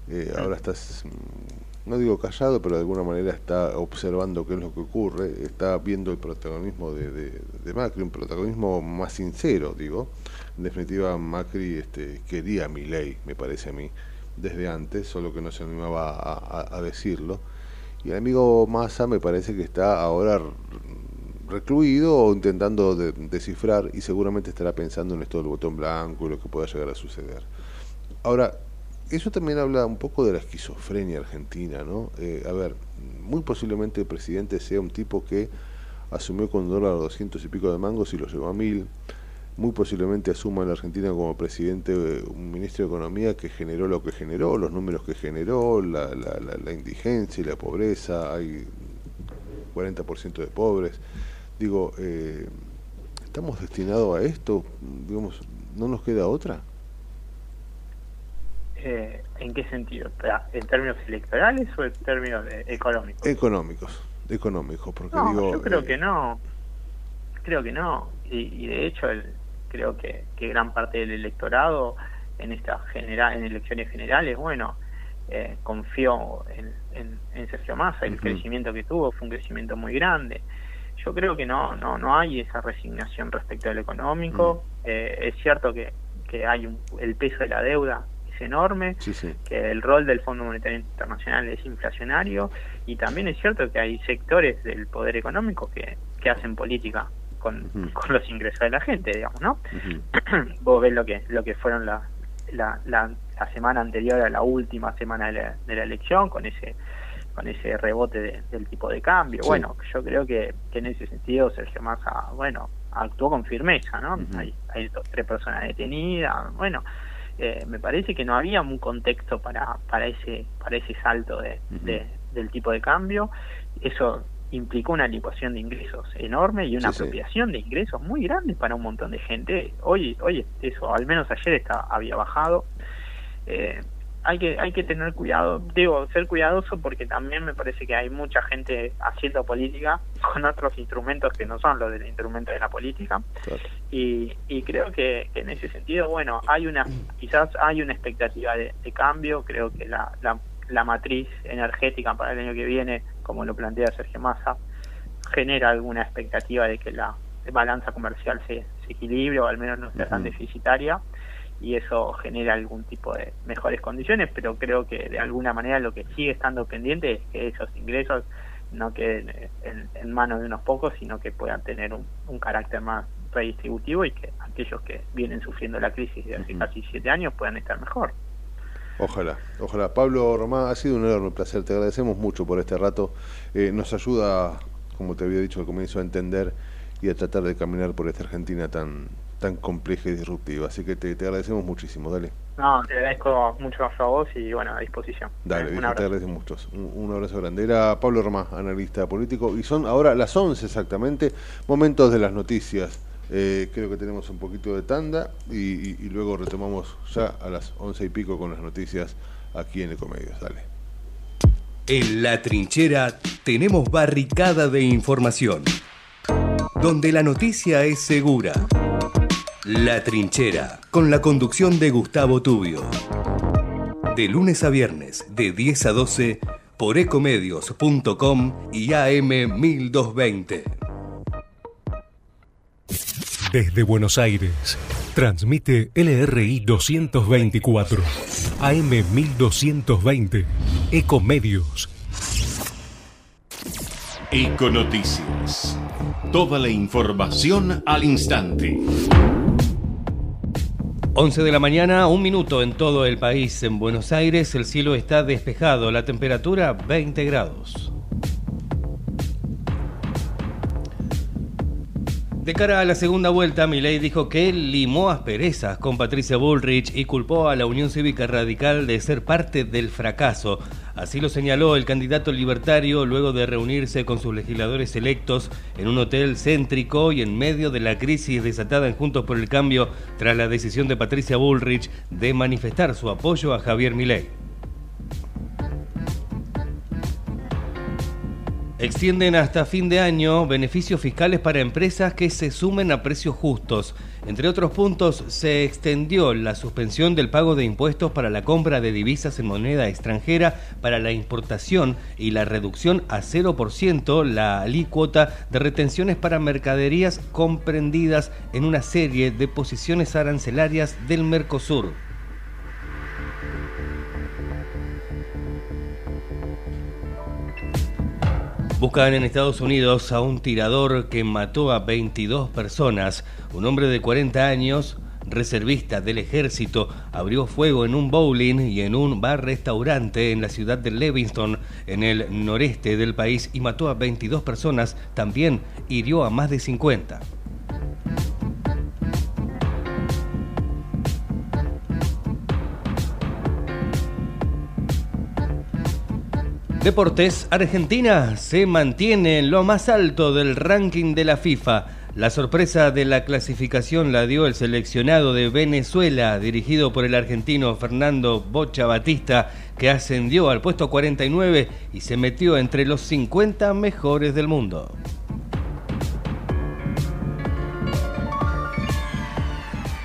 eh, ahora estás, mm, no digo callado, pero de alguna manera está observando qué es lo que ocurre, está viendo el protagonismo de, de- de Macri, un protagonismo más sincero, digo. En definitiva, Macri este, quería a Milei, me parece a mí, desde antes, solo que no se animaba a, decirlo. Y el amigo Massa me parece que está ahora recluido o intentando de- descifrar y seguramente estará pensando en esto del botón blanco y lo que pueda llegar a suceder. Ahora, eso también habla un poco de la esquizofrenia argentina, ¿no? Eh, a ver, muy posiblemente el presidente sea un tipo que asumió con dólar a 200 y pico de mangos y lo llevó a mil. Muy posiblemente asuma en la Argentina como presidente eh, un ministro de Economía que generó lo que generó, los números que generó, la, la, la, la indigencia y la pobreza, hay 40% de pobres. Digo, eh, ¿estamos destinados a esto? Digamos, ¿no nos queda otra? Eh, ¿En qué sentido? ¿En términos electorales o en términos eh, económicos? Económicos, económicos, porque No, digo... yo creo eh, que no. Creo que no. Y, y de hecho, el- creo que, que gran parte del electorado en esta genera, en elecciones generales, bueno, eh, confió en, en, en Sergio Massa. El crecimiento que tuvo fue un crecimiento muy grande. Yo creo que no, no, no hay esa resignación respecto al económico. Eh, es cierto que, que hay un, el peso de la deuda es enorme, Sí, sí. que el rol del Fondo Monetario Internacional es inflacionario y también es cierto que hay sectores del poder económico que, que hacen política con, con los ingresos de la gente, digamos, ¿no? Vos ves lo que lo que fueron la, la, la, la semana anterior a la última semana de la, de la elección con ese con ese rebote de- del tipo de cambio. Sí. Bueno, yo creo que, que en ese sentido Sergio Massa, bueno, actuó con firmeza, ¿no? hay, hay dos, tres personas detenidas, bueno, eh, me parece que no había un contexto para para ese para ese salto de, de- del tipo de cambio eso implicó una licuación de ingresos enorme y una Sí, sí. apropiación de ingresos muy grande para un montón de gente. Hoy hoy eso al menos ayer estaba, había bajado. Eh, hay que hay que tener cuidado digo ser cuidadoso porque también me parece que hay mucha gente haciendo política con otros instrumentos que no son los del instrumento de la política. Y, y creo que, que en ese sentido bueno hay una quizás hay una expectativa de, de cambio. Creo que la, la, la matriz energética para el año que viene como lo plantea Sergio Massa genera alguna expectativa de que la balanza comercial se, se equilibre o al menos no sea tan deficitaria y eso genera algún tipo de mejores condiciones, pero creo que de alguna manera lo que sigue estando pendiente es que esos ingresos no queden en, en manos de unos pocos, sino que puedan tener un, un carácter más redistributivo y que aquellos que vienen sufriendo la crisis de hace casi siete años puedan estar mejor. Ojalá, ojalá. Pablo Román, ha sido un enorme placer, te agradecemos mucho por este rato. Eh, nos ayuda, como te había dicho al comienzo, a entender y a tratar de caminar por esta Argentina tan, tan compleja y disruptiva. Así que te, te agradecemos muchísimo, dale. No, te agradezco mucho a vos y bueno, a disposición. Dale, Un viejo, te agradecemos mucho. Un, un abrazo grande. Era Pablo Román, analista político, y son ahora las 11 exactamente, momentos de las noticias. Eh, creo que tenemos un poquito de tanda y, y- luego retomamos ya a las 11 y pico con las noticias aquí en Ecomedios. Dale. En la trinchera tenemos barricada de información, donde la noticia es segura. La trinchera, con la conducción de Gustavo Tubio. De lunes a viernes, de 10 a 12, por ecomedios.com y AM 1220. Desde Buenos Aires, transmite LRI 224, AM 1220, Ecomedios. Econoticias. Toda la información al instante. 11 de la mañana, un minuto en todo el país. En Buenos Aires el cielo está despejado, la temperatura 20 grados. De cara a la segunda vuelta, Milei dijo que limó asperezas con Patricia Bullrich y culpó a la Unión Cívica Radical de ser parte del fracaso. Así lo señaló el candidato libertario luego de reunirse con sus legisladores electos en un hotel céntrico y en medio de la crisis desatada en Juntos por el Cambio tras la decisión de Patricia Bullrich de manifestar su apoyo a Javier Milei. Extienden hasta fin de año beneficios fiscales para empresas que se sumen a precios justos. Entre otros puntos, se extendió la suspensión del pago de impuestos para la compra de divisas en moneda extranjera para la importación y la reducción a 0% la alícuota de retenciones para mercaderías comprendidas en una serie de posiciones arancelarias del Mercosur. Buscan en Estados Unidos a un tirador que mató a 22 personas. Un hombre de 40 años, reservista del ejército, abrió fuego en un bowling y en un bar-restaurante en la ciudad de Levingston, en el noreste del país, y mató a 22 personas. También hirió a más de 50. Deportes, Argentina se mantiene en lo más alto del ranking de la FIFA. La sorpresa de la clasificación la dio el seleccionado de Venezuela, dirigido por el argentino Fernando Bocha Batista, que ascendió al puesto 49 y se metió entre los 50 mejores del mundo.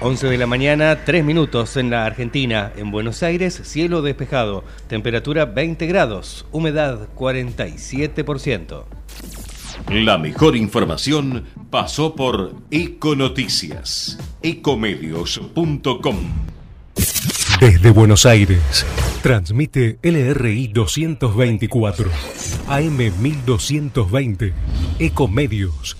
11 de la mañana, 3 minutos en la Argentina. En Buenos Aires, cielo despejado. Temperatura 20 grados. Humedad 47%. La mejor información pasó por Econoticias. Ecomedios.com. Desde Buenos Aires, transmite LRI 224, AM 1220, Ecomedios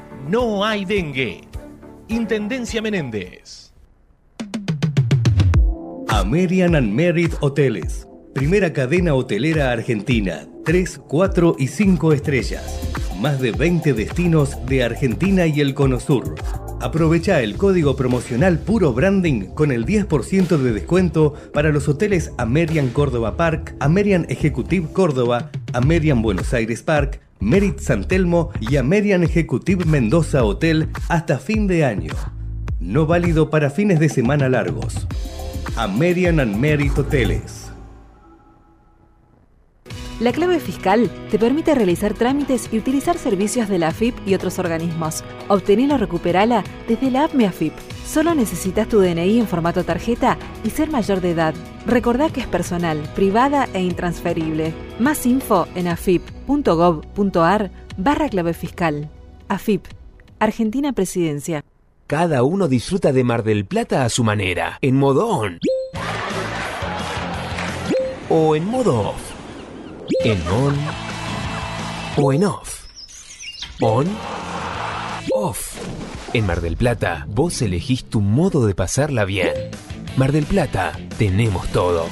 no hay dengue. Intendencia Menéndez. American and Merit Hoteles. Primera cadena hotelera argentina. 3, 4 y 5 estrellas. Más de 20 destinos de Argentina y el Cono Sur. Aprovecha el código promocional Puro Branding con el 10% de descuento para los hoteles American Córdoba Park, American Executive Córdoba, American Buenos Aires Park, Merit San Telmo y American Executive Mendoza Hotel hasta fin de año. No válido para fines de semana largos. American and Merit Hoteles. La clave fiscal te permite realizar trámites y utilizar servicios de la AFIP y otros organismos. Obtenela o recuperala desde la app AFIP. Solo necesitas tu DNI en formato tarjeta y ser mayor de edad. Recordá que es personal, privada e intransferible. Más info en afip.gov.ar barra clave fiscal. AFIP, Argentina Presidencia. Cada uno disfruta de Mar del Plata a su manera, en modo on. O en modo off. En on. O en off. On. Off. En Mar del Plata, vos elegís tu modo de pasarla bien. Mar del Plata, tenemos todo.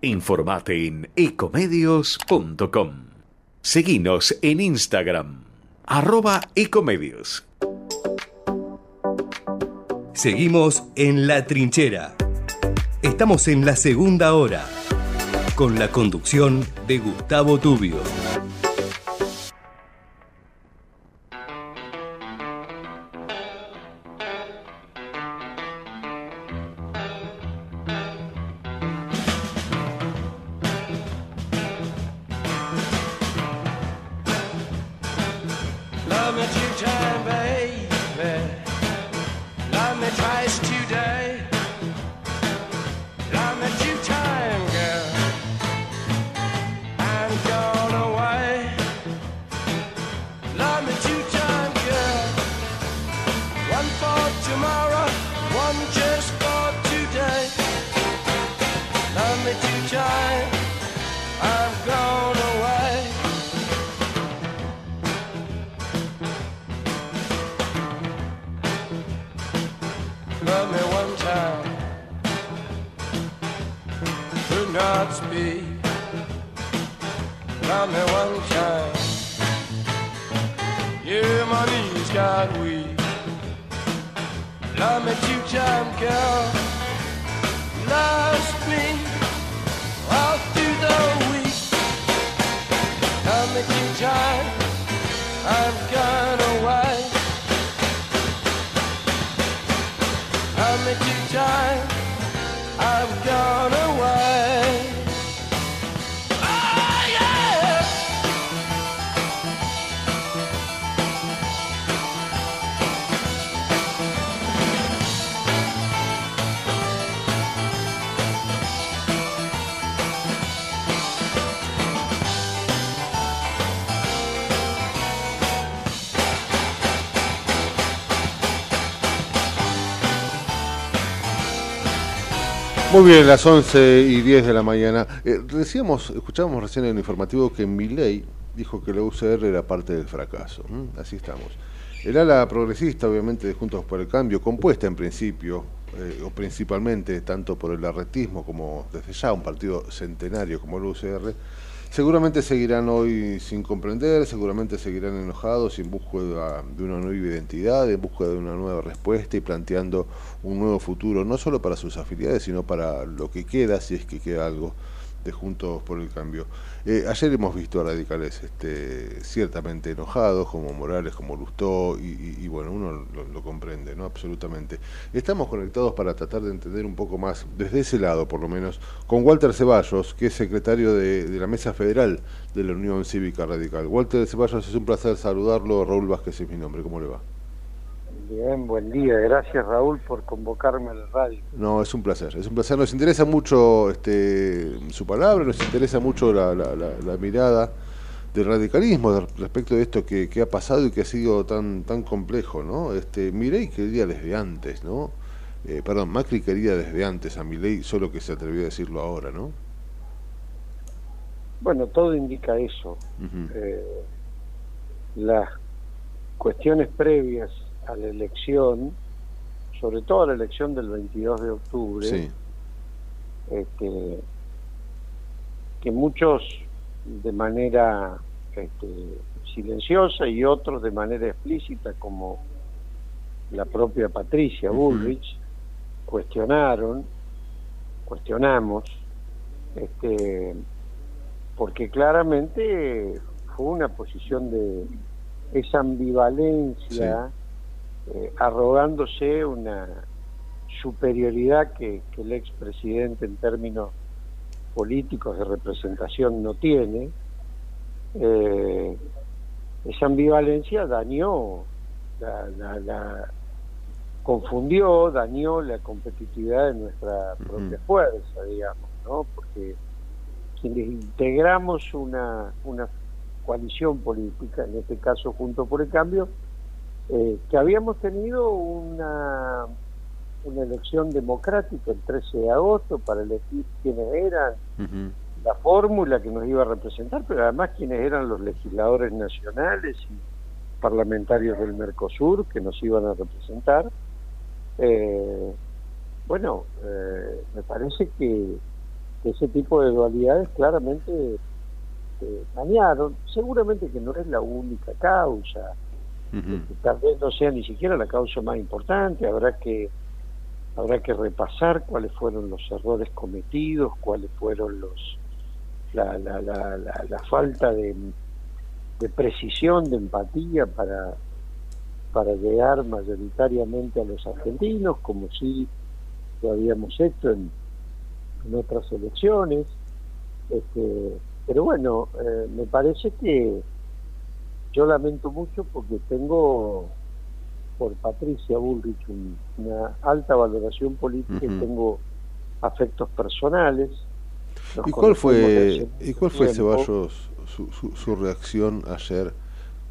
Informate en ecomedios.com. Seguinos en Instagram, arroba ecomedios. Seguimos en La Trinchera. Estamos en la segunda hora, con la conducción de Gustavo Tubio. Muy bien, las 11 y 10 de la mañana. Eh, decíamos, escuchábamos recién en el informativo que Milei dijo que la UCR era parte del fracaso. ¿m? Así estamos. El ala progresista, obviamente, de Juntos por el Cambio, compuesta en principio, eh, o principalmente, tanto por el arretismo como desde ya un partido centenario como el UCR, seguramente seguirán hoy sin comprender, seguramente seguirán enojados en búsqueda de una nueva identidad, en búsqueda de una nueva respuesta y planteando un nuevo futuro, no solo para sus afiliados, sino para lo que queda, si es que queda algo de Juntos por el Cambio. Eh, ayer hemos visto a radicales este, ciertamente enojados, como Morales, como Lustó, y, bueno, uno lo, comprende, ¿no? Absolutamente. Estamos conectados para tratar de entender un poco más, desde ese lado por lo menos, con Walter Ceballos, que es secretario de la Mesa Federal de la Unión Cívica Radical. Walter Ceballos, es un placer saludarlo. Raúl Vázquez es mi nombre, ¿cómo le va? Bien, buen día. Gracias Raúl por convocarme a la radio. No, es un placer, es un placer. Nos interesa mucho este, su palabra, nos interesa mucho la, la- la- la mirada del radicalismo respecto de esto que, que ha pasado y que ha sido tan tan complejo, ¿no? Este, Milei quería desde antes, ¿no? Eh, perdón, Macri quería desde antes a Milei, solo que se atrevió a decirlo ahora, ¿no? Bueno, todo indica eso. Eh, las cuestiones previas a la elección, sobre todo a la elección del 22 de octubre, Sí. este, que muchos de manera este, silenciosa y otros de manera explícita, como la propia Patricia Bullrich, cuestionaron, cuestionamos, este, porque claramente fue una posición de esa ambivalencia, eh, arrogándose una superioridad que, que el expresidente en términos políticos de representación no tiene, eh, esa ambivalencia dañó, la, la- la- confundió, dañó la competitividad de nuestra propia fuerza, digamos, ¿no? Porque quienes integramos una, una coalición política, en este caso Junto por el Cambio, eh, que habíamos tenido una, una elección democrática el 13 de agosto para elegir quiénes eran la fórmula que nos iba a representar, pero además quiénes eran los legisladores nacionales y parlamentarios del Mercosur que nos iban a representar. Eh, bueno, eh, me parece que, que ese tipo de dualidades claramente dañaron. Seguramente que no es la única causa, que tal vez no sea ni siquiera la causa más importante, habrá que habrá que repasar cuáles fueron los errores cometidos, cuáles fueron los la, la, la, la, falta de, de precisión, de empatía para para llegar mayoritariamente a los argentinos, como sí lo habíamos hecho en, en otras elecciones. Este, pero bueno, eh, me parece que yo lamento mucho porque tengo por Patricia Bullrich un- una alta valoración política y tengo afectos personales. Nos ¿Y cuál fue, y cuál fue tiempo. Ceballos su, su, su reacción ayer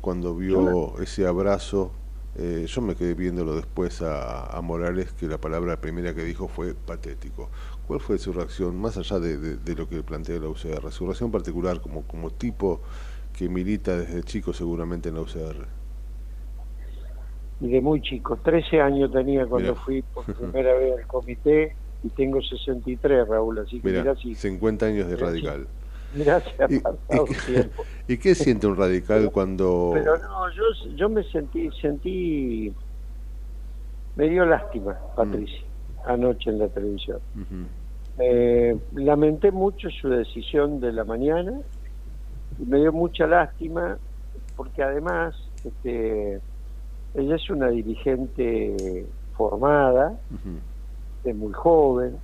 cuando vio ese abrazo? Eh, yo me quedé viéndolo después a, a Morales, que la palabra primera que dijo fue patético. ¿Cuál fue su reacción, más allá de, de- de lo que plantea la UCR? Su reacción particular como, como tipo que milita desde chico seguramente en la UCR. y de muy chico. 13 años tenía cuando fui por primera vez al comité y tengo 63, Raúl, así que Mira, mirá si 50 años de radical. Mirá, ha ¿Y, pasado y- tiempo. ¿Y qué siente un radical cuando... Pero no, yo, yo me sentí, sentí, me dio lástima, Patricia, anoche en la televisión. Eh, lamenté mucho su decisión de la mañana y me dio mucha lástima porque además este, ella es una dirigente formada, es muy joven,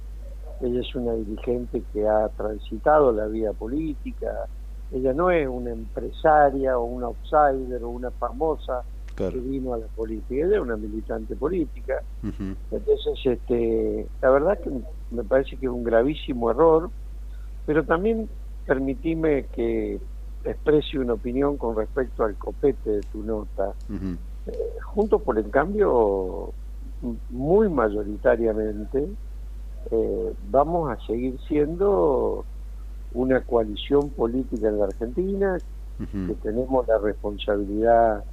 ella es una dirigente que ha transitado la vida política, ella no es una empresaria o una outsider o una famosa Claro. que vino a la política, ella es una militante política. Entonces, este, la verdad que me parece que es un gravísimo error, pero también permitime que exprese una opinión con respecto al copete de tu nota. Eh, Juntos por el Cambio, muy mayoritariamente, eh, vamos a seguir siendo una coalición política en la Argentina, que tenemos la responsabilidad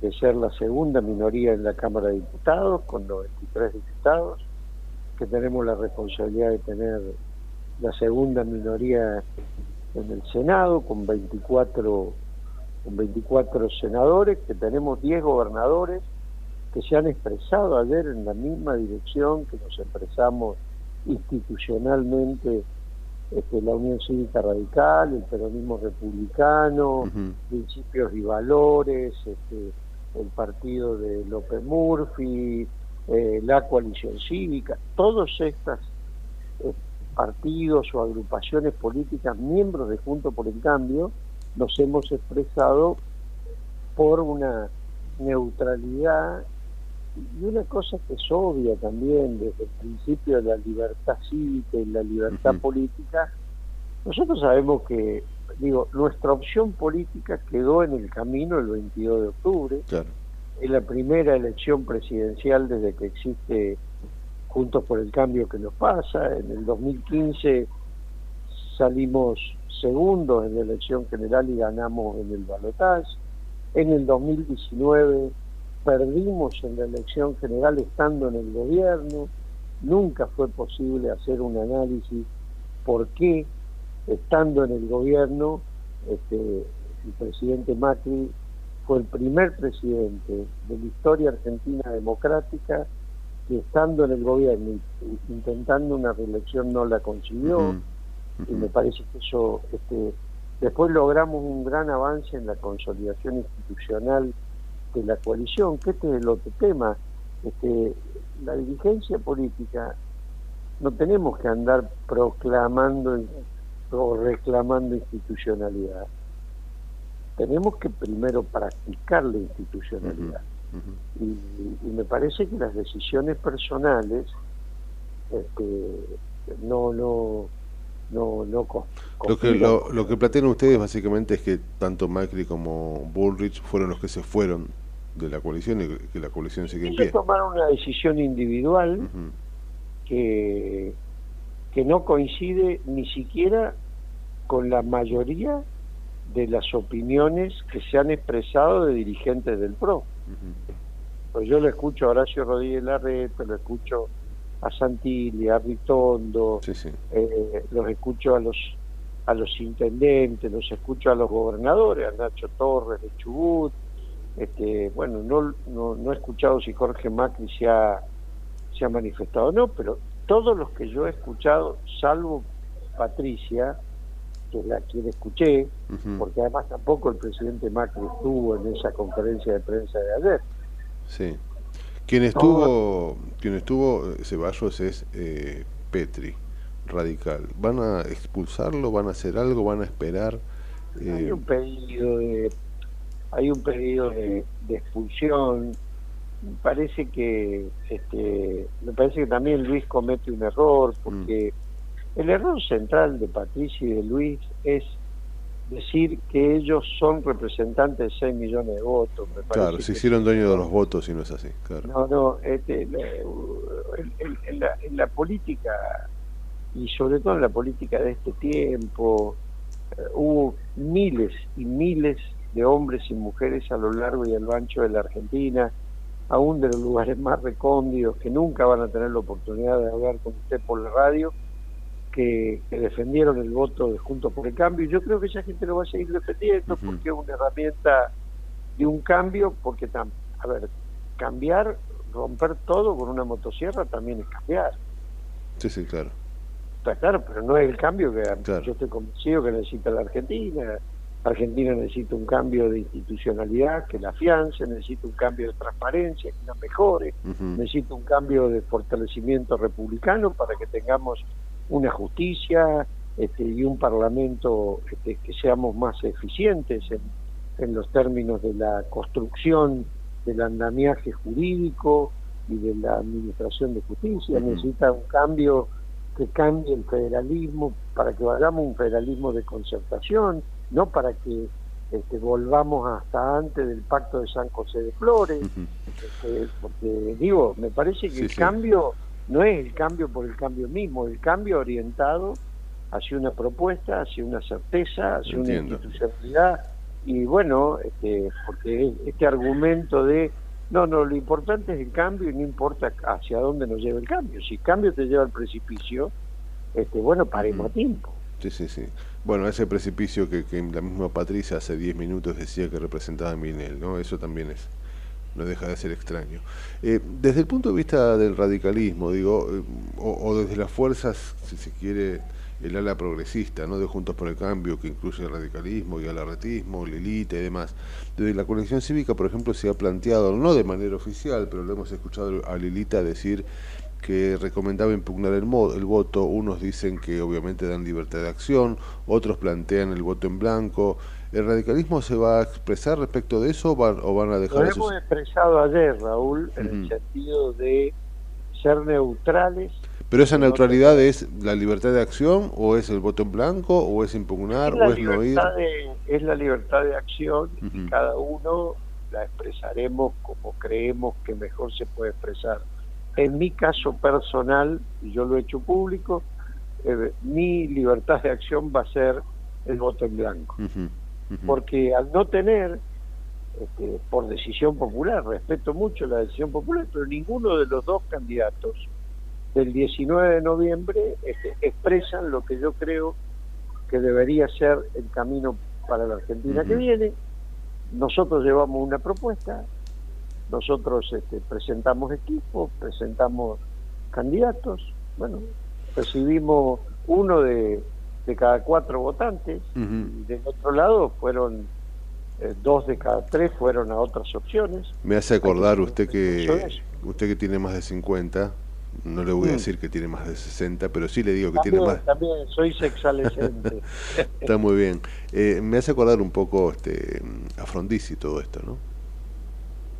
de ser la segunda minoría en la Cámara de Diputados, con 93 diputados, que tenemos la responsabilidad de tener la segunda minoría en el Senado, con 24, con 24 senadores, que tenemos 10 gobernadores que se han expresado ayer en la misma dirección que nos expresamos institucionalmente este, la Unión Cívica Radical, el peronismo republicano, principios y valores, este, el partido de López Murphy, eh, la coalición cívica, todos estos eh, partidos o agrupaciones políticas, miembros de Junto por el Cambio, nos hemos expresado por una neutralidad y una cosa que es obvia también desde el principio de la libertad cívica y la libertad política, nosotros sabemos que, digo, nuestra opción política quedó en el camino el 22 de octubre, Claro. es la primera elección presidencial desde que existe Juntos por el Cambio que nos pasa, en el 2015 salimos segundos en la elección general y ganamos en el balotaje, en el 2019 perdimos en la elección general estando en el gobierno, nunca fue posible hacer un análisis por qué estando en el gobierno este, el presidente Macri fue el primer presidente de la historia argentina democrática que estando en el gobierno intentando una reelección no la consiguió y me parece que eso este, después logramos un gran avance en la consolidación institucional de la coalición, que este es el otro tema. Este, la dirigencia política no tenemos que andar proclamando o reclamando institucionalidad. Tenemos que primero practicar la institucionalidad. Y, y me parece que las decisiones personales este, no no no no Lo que, lo, lo que plantean ustedes básicamente es que tanto Macri como Bullrich fueron los que se fueron de la coalición y que la coalición sigue en pie. tomaron una decisión individual que, que no coincide ni siquiera con la mayoría de las opiniones que se han expresado de dirigentes del PRO. Pues yo lo escucho a Horacio Rodríguez Larreta, lo escucho a Santilli, a Ritondo, eh, los escucho a los a los intendentes, los escucho a los gobernadores, a Nacho Torres de Chubut, este, bueno, no, no, no he escuchado si Jorge Macri se ha, se ha manifestado o no, pero todos los que yo he escuchado, salvo Patricia, que es la quien escuché, porque además tampoco el presidente Macri estuvo en esa conferencia de prensa de ayer. Sí. Quien estuvo, quien estuvo eh, Ceballos es eh, Petri, radical. ¿Van a expulsarlo? ¿Van a hacer algo? ¿Van a esperar? Hay Eh, un pedido de hay un pedido de, de expulsión. Me parece que este, me parece que también Luis comete un error porque el error central de Patricia y de Luis es decir que ellos son representantes de 6 millones de votos. Me claro, se hicieron dueños de los votos y no es así. Claro. no, no, este, la- en- en la, en la política, y sobre todo en la política de este tiempo, eh, hubo miles y miles de hombres y mujeres a lo largo y a lo ancho de la Argentina, aún de los lugares más recóndidos, que nunca van a tener la oportunidad de hablar con usted por la radio, que, que defendieron el voto de Juntos por el Cambio. y Yo creo que esa gente lo va a seguir defendiendo porque es una herramienta de un cambio, porque, tam- a ver, cambiar, romper todo con una motosierra también es cambiar. Sí, sí, claro. Está claro, pero no es el cambio que Claro. yo estoy convencido que necesita la Argentina. Argentina necesita un cambio de institucionalidad que la afiance, necesita un cambio de transparencia que la mejore, necesita un cambio de fortalecimiento republicano para que tengamos una justicia este, y un parlamento este, que seamos más eficientes en, en los términos de la construcción del andamiaje jurídico y de la administración de justicia. Necesita un cambio que cambie el federalismo para que vayamos a un federalismo de concertación, no para que este, volvamos hasta antes del pacto de San José de Flores, este, porque digo, me parece que Sí, el sí. cambio no es el cambio por el cambio mismo, el cambio orientado hacia una propuesta, hacia una certeza, hacia Entiendo. una institucionalidad y bueno, este, porque este argumento de no, no, lo importante es el cambio y no importa hacia dónde nos lleva el cambio. Si el cambio te lleva al precipicio, este, bueno, paremos a tiempo. Sí, sí, sí. Bueno, ese precipicio que, que la misma Patricia hace 10 minutos decía que representaba a Minel, ¿no? Eso también es no deja de ser extraño. Eh, desde el punto de vista del radicalismo, digo, eh, o, o desde las fuerzas, si se quiere, el ala progresista, ¿no? De Juntos por el Cambio, que incluye el radicalismo y el arretismo, Lelita y demás. Desde la colección cívica, por ejemplo, se ha planteado, no de manera oficial, pero lo hemos escuchado a Lilita decir que recomendaba impugnar el, mo- el voto. Unos dicen que obviamente dan libertad de acción, otros plantean el voto en blanco. ¿El radicalismo se va a expresar respecto de eso o van, o van a Lo dejar a hemos expresado ayer, Raúl, en el sentido de ser neutrales. Pero esa neutralidad es la libertad de acción o es el voto en blanco o es impugnar es, o es no ir. de, es la libertad de acción y cada uno la expresaremos como creemos que mejor se puede expresar. En mi caso personal, y yo lo he hecho público, eh, mi libertad de acción va a ser el voto en blanco. Porque al no tener, este, por decisión popular, respeto mucho la decisión popular, pero ninguno de los dos candidatos del 19 de noviembre este, expresan lo que yo creo que debería ser el camino para la Argentina que viene. Nosotros llevamos una propuesta, nosotros este, presentamos equipos, presentamos candidatos, bueno, recibimos uno de, de cada cuatro votantes, y del otro lado fueron eh, dos de cada tres fueron a otras opciones. Me hace acordar usted que usted que tiene más de 50, no le voy a Mm. decir que tiene más de 60, pero sí le digo que tiene más. también soy sexalescente. Está muy bien. Eh, me hace acordar un poco este, a Frondizi todo esto, ¿no?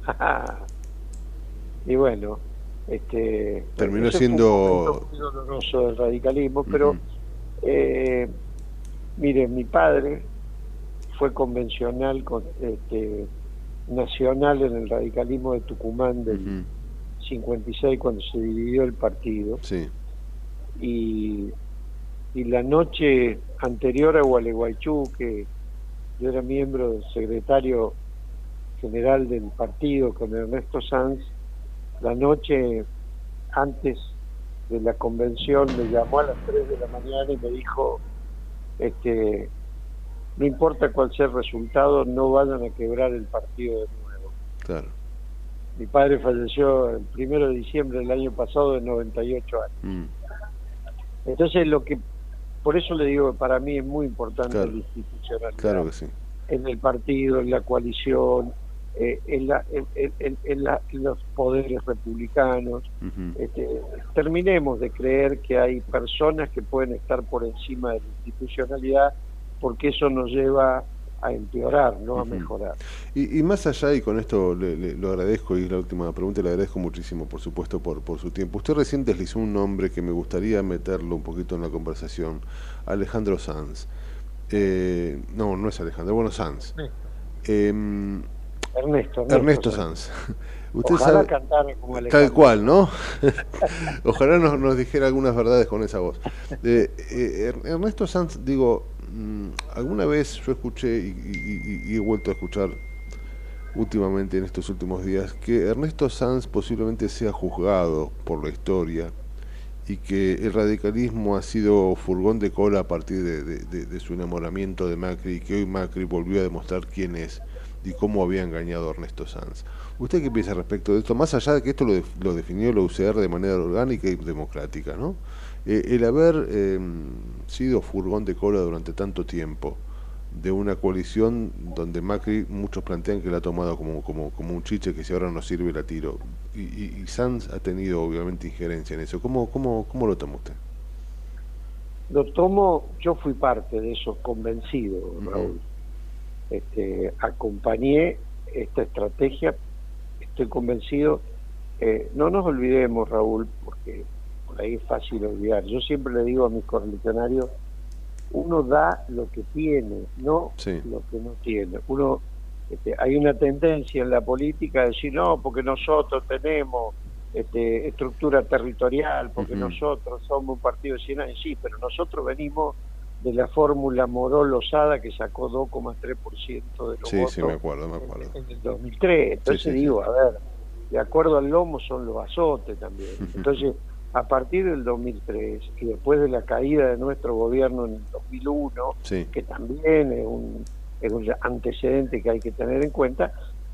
y bueno, este Terminó ese fue un siendo- del radicalismo, pero eh, mire, mi padre fue convencional con, este, nacional en el radicalismo de Tucumán del 56 cuando se dividió el partido Sí. y, y la noche anterior a Gualeguaychú, que yo era miembro del secretario general del partido con Ernesto Sanz, la noche antes de la convención me llamó a las 3 de la mañana y me dijo, este, no importa cuál sea el resultado, no vayan a quebrar el partido de nuevo. Claro. Mi padre falleció el primero de diciembre del año pasado de 98 años. Mm. Entonces lo que, por eso le digo que para mí es muy importante Claro. la institucionalidad Claro que sí. en el partido, en la coalición, eh, en, la- en- en- en- en la- en los poderes republicanos. Este, terminemos de creer que hay personas que pueden estar por encima de la institucionalidad porque eso nos lleva a empeorar, no a mejorar. Y, y más allá, y con esto le, le- lo agradezco, y es la última pregunta, le agradezco muchísimo, por supuesto, por, por su tiempo. Usted recién deslizó un nombre que me gustaría meterlo un poquito en la conversación, Alejandro Sanz. Eh, no, no es Alejandro, bueno, Sanz. Em, Ernesto, Ernesto Sanz. Sanz. Usted Ojalá sabe, cantara como Alejandro. tal cual, ¿no? Ojalá nos, nos dijera algunas verdades con esa voz. Eh, eh, Er- Ernesto Sanz, digo, mm, alguna vez yo escuché y, y- y- y he vuelto a escuchar últimamente en estos últimos días que Ernesto Sanz posiblemente sea juzgado por la historia y que el radicalismo ha sido furgón de cola a partir de, de- de su enamoramiento de Macri y que hoy Macri volvió a demostrar quién es y cómo había engañado a Ernesto Sanz. ¿Usted qué piensa respecto de esto? Más allá de que esto lo, def- lo definió la UCR de manera orgánica y democrática, ¿no? Eh, el haber eh, sido furgón de cola durante tanto tiempo de una coalición donde Macri muchos plantean que la ha tomado como, como, como un chiche que si ahora no sirve la tiro y, y, y Sanz ha tenido obviamente injerencia en eso. ¿Cómo, cómo, cómo lo toma usted? Lo tomo, yo fui parte de esos convencidos, Raúl. Este, acompañé esta estrategia, estoy convencido. eh, no nos olvidemos, Raúl, porque por ahí es fácil olvidar. Yo siempre le digo a mis correligionarios, uno da lo que tiene, no Sí. lo que no tiene. Uno, este, hay una tendencia en la política a decir, no, porque nosotros tenemos este, estructura territorial, porque nosotros somos un partido de 100 años. Sí, pero nosotros venimos de la fórmula Morol-Losada que sacó 2,3% de los Sí, votos sí, me acuerdo, me acuerdo. en el 2003. Entonces Sí, digo, a ver, de acuerdo al lomo son los azotes también. Entonces, a partir del 2003 y después de la caída de nuestro gobierno en el 2001, Sí. que también es un, es un antecedente que hay que tener en cuenta,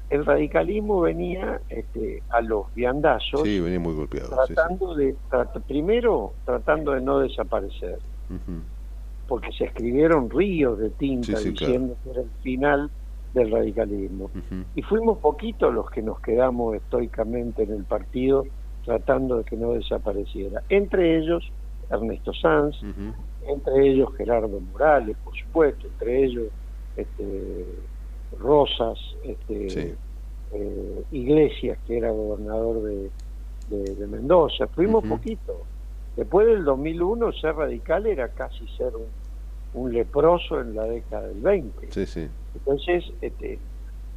el radicalismo venía este, a los viandazos Sí, venía muy golpeado. sí, sí. tratando de, trat- primero tratando de no desaparecer. Porque se escribieron ríos de tinta Sí, sí, diciendo que era el final del radicalismo. Y fuimos poquitos los que nos quedamos estoicamente en el partido tratando de que no desapareciera. Entre ellos Ernesto Sanz, entre ellos Gerardo Morales, por supuesto, entre ellos este, Rosas, este, eh, Iglesias, que era gobernador de, de- de Mendoza. Fuimos poquitos. Después del 2001, ser radical era casi ser un, un leproso en la década del 20. Sí, sí. Entonces, este,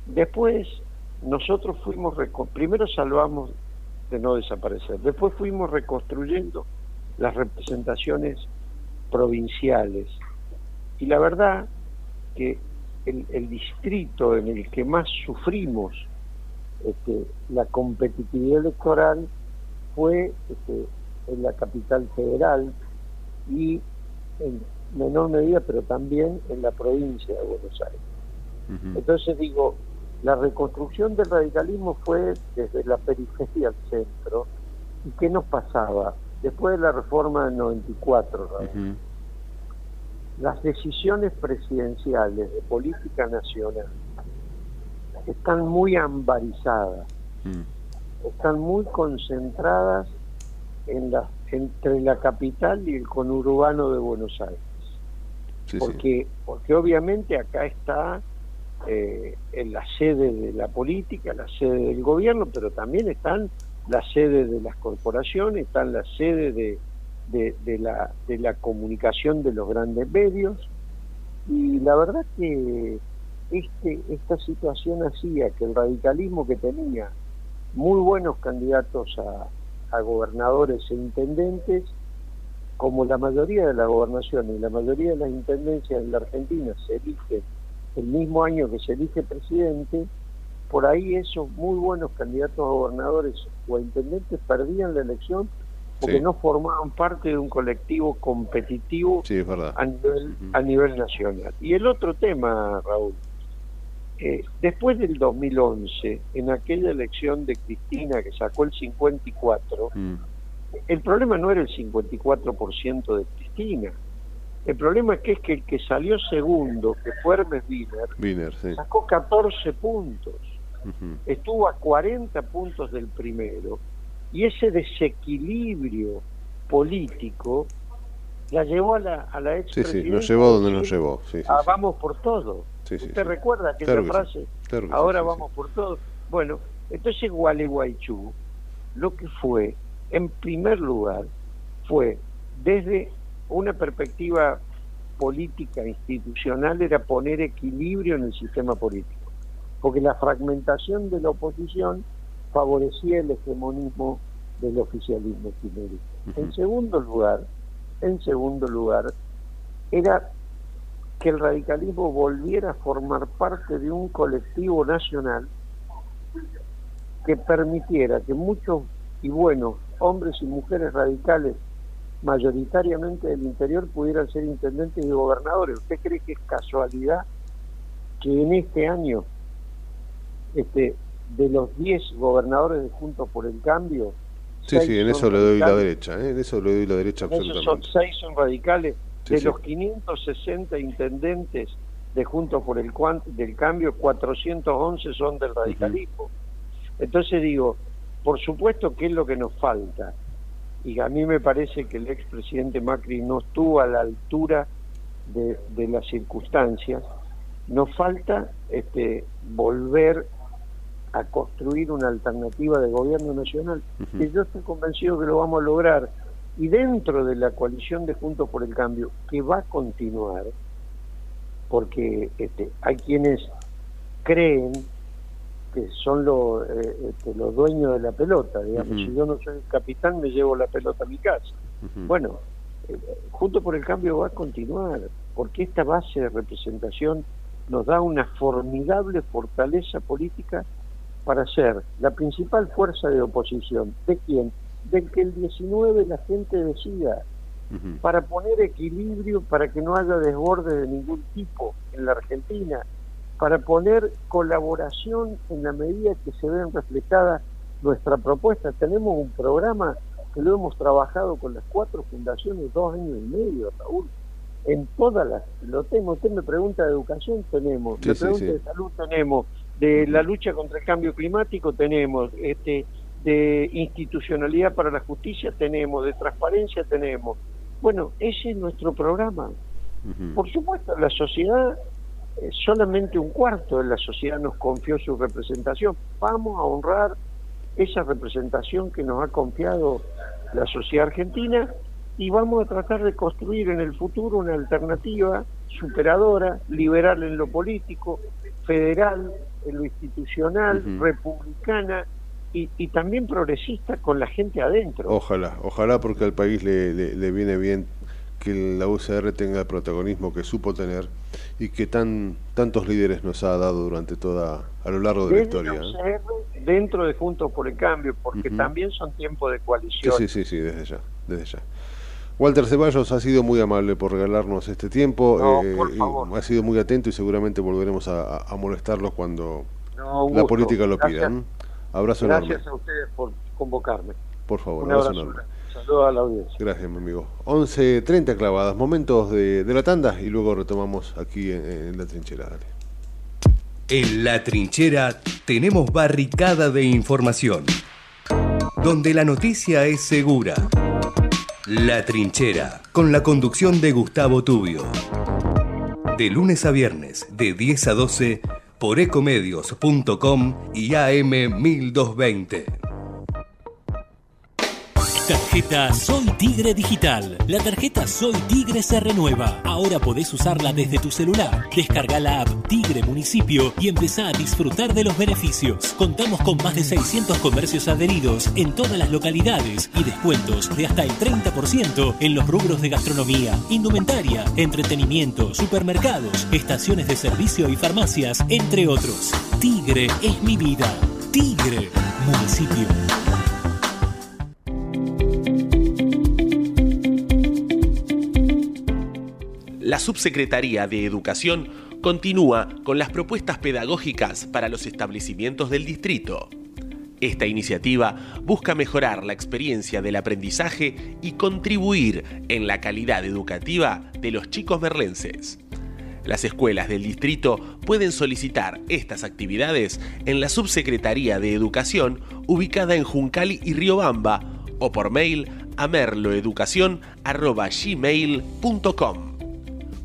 después nosotros fuimos, primero salvamos de no desaparecer, después fuimos reconstruyendo las representaciones provinciales. Y la verdad que el, el distrito en el que más sufrimos este, la competitividad electoral fue este, en la capital federal y en menor medida, pero también en la provincia de Buenos Aires. Entonces digo, la reconstrucción del radicalismo fue desde la periferia al centro. ¿Y qué nos pasaba? Después de la reforma del 94, Raúl, las decisiones presidenciales de política nacional están muy ambarizadas, están muy concentradas en la, entre la capital y el conurbano de Buenos Aires. Porque, porque obviamente acá está eh, en la sede de la política, la sede del gobierno, pero también están las sedes de las corporaciones, están las sedes de, de, de la, de la comunicación de los grandes medios. Y la verdad que este, esta situación hacía que el radicalismo que tenía muy buenos candidatos a, a gobernadores e intendentes, como la mayoría de la gobernación y la mayoría de las intendencias en la Argentina se eligen el mismo año que se elige presidente, por ahí esos muy buenos candidatos a gobernadores o a intendentes perdían la elección porque Sí. no formaban parte de un colectivo competitivo Sí, es verdad. a nivel, a nivel nacional. Y el otro tema, Raúl, eh, después del 2011, en aquella elección de Cristina que sacó el 54, Mm. El problema no era el 54% de Cristina. El problema es que es que el que salió segundo, que fue Hermes Wiener, sí. sacó 14 puntos. Estuvo a 40 puntos del primero. Y ese desequilibrio político la llevó a la, a la ex Sí, sí, nos llevó donde nos llevó. Sí, sí, Ah, vamos por todo. ¿Usted recuerda aquella Claro frase? Claro Ahora vamos por todo. Bueno, entonces Gualeguaychú lo que fue, en primer lugar, fue desde una perspectiva política institucional era poner equilibrio en el sistema político, porque la fragmentación de la oposición favorecía el hegemonismo del oficialismo kirchnerista. En segundo lugar, en segundo lugar, era que el radicalismo volviera a formar parte de un colectivo nacional que permitiera que muchos y buenos hombres y mujeres radicales mayoritariamente del interior pudieran ser intendentes y gobernadores. ¿Usted cree que es casualidad que en este año, este, de los 10 gobernadores de Juntos por el Cambio, Sí, sí, en eso le doy la derecha, ¿eh? en eso le doy la derecha Esos son absolutamente. seis son radicales. Sí, de sí. los 560 intendentes de Juntos por el del Cambio, 411 son del radicalismo. Entonces digo, por supuesto que es lo que nos falta. Y a mí me parece que el expresidente Macri no estuvo a la altura de, de las circunstancias. Nos falta este, volver a construir una alternativa de gobierno nacional. Y yo estoy convencido que lo vamos a lograr. Y dentro de la coalición de Juntos por el Cambio, que va a continuar, porque este, hay quienes creen que son los, eh, este, los dueños de la pelota, digamos, si yo no soy el capitán me llevo la pelota a mi casa. Bueno, eh, Juntos por el Cambio va a continuar, porque esta base de representación nos da una formidable fortaleza política para ser la principal fuerza de oposición. ¿De quién? Del que el 19 la gente decida, para poner equilibrio, para que no haya desborde de ningún tipo en la Argentina, para poner colaboración en la medida que se vean reflejadas nuestra propuesta. Tenemos un programa que lo hemos trabajado con las cuatro fundaciones dos años y medio, Raúl. En todas las, lo tenemos. Usted me pregunta de educación, tenemos. Sí, me pregunta sí. de salud, tenemos. De la lucha contra el cambio climático, tenemos. Este, de institucionalidad para la justicia, tenemos. De transparencia, tenemos. Bueno, ese es nuestro programa. Por supuesto, la sociedad, solamente un cuarto de la sociedad nos confió su representación. Vamos a honrar esa representación que nos ha confiado la sociedad argentina y vamos a tratar de construir en el futuro una alternativa superadora, liberal en lo político, federal en lo institucional, republicana y, y también progresista con la gente adentro. Ojalá, ojalá porque al país le, le- le viene bien que la UCR tenga el protagonismo que supo tener y que tan tantos líderes nos ha dado durante toda a lo largo de la historia. ¿eh? UCR, dentro de Juntos por el Cambio, porque también son tiempos de coalición. sí, sí, sí, desde ya, desde ya. Walter Ceballos ha sido muy amable por regalarnos este tiempo, No, eh, por y favor. ha sido muy atento y seguramente volveremos a, a- molestarlos cuando No, la política lo Gracias. pida. ¿m? Abrazo Gracias enorme, a ustedes por convocarme. por favor, Un abrazo abrazo. enorme. Saludos a la audiencia. Gracias, mi amigo. 11.30 clavadas, momentos de, de la tanda y luego retomamos aquí en, en la trinchera. Dale. En la trinchera tenemos barricada de información, donde la noticia es segura. La trinchera, con la conducción de Gustavo Tubio. De lunes a viernes, de 10 a 12, por ecomedios.com y AM 1220. Tarjeta Soy Tigre Digital. La tarjeta Soy Tigre se renueva. Ahora podés usarla desde tu celular. Descarga la app Tigre Municipio y empezá a disfrutar de los beneficios. Contamos con más de 600 comercios adheridos en todas las localidades y descuentos de hasta el 30% en los rubros de gastronomía, indumentaria, entretenimiento, supermercados, estaciones de servicio y farmacias, entre otros. Tigre es mi vida. Tigre Municipio. La Subsecretaría de Educación continúa con las propuestas pedagógicas para los establecimientos del distrito. Esta iniciativa busca mejorar la experiencia del aprendizaje y contribuir en la calidad educativa de los chicos merlenses. Las escuelas del distrito pueden solicitar estas actividades en la Subsecretaría de Educación ubicada en Juncali y Riobamba o por mail a merloeducación.gmail.com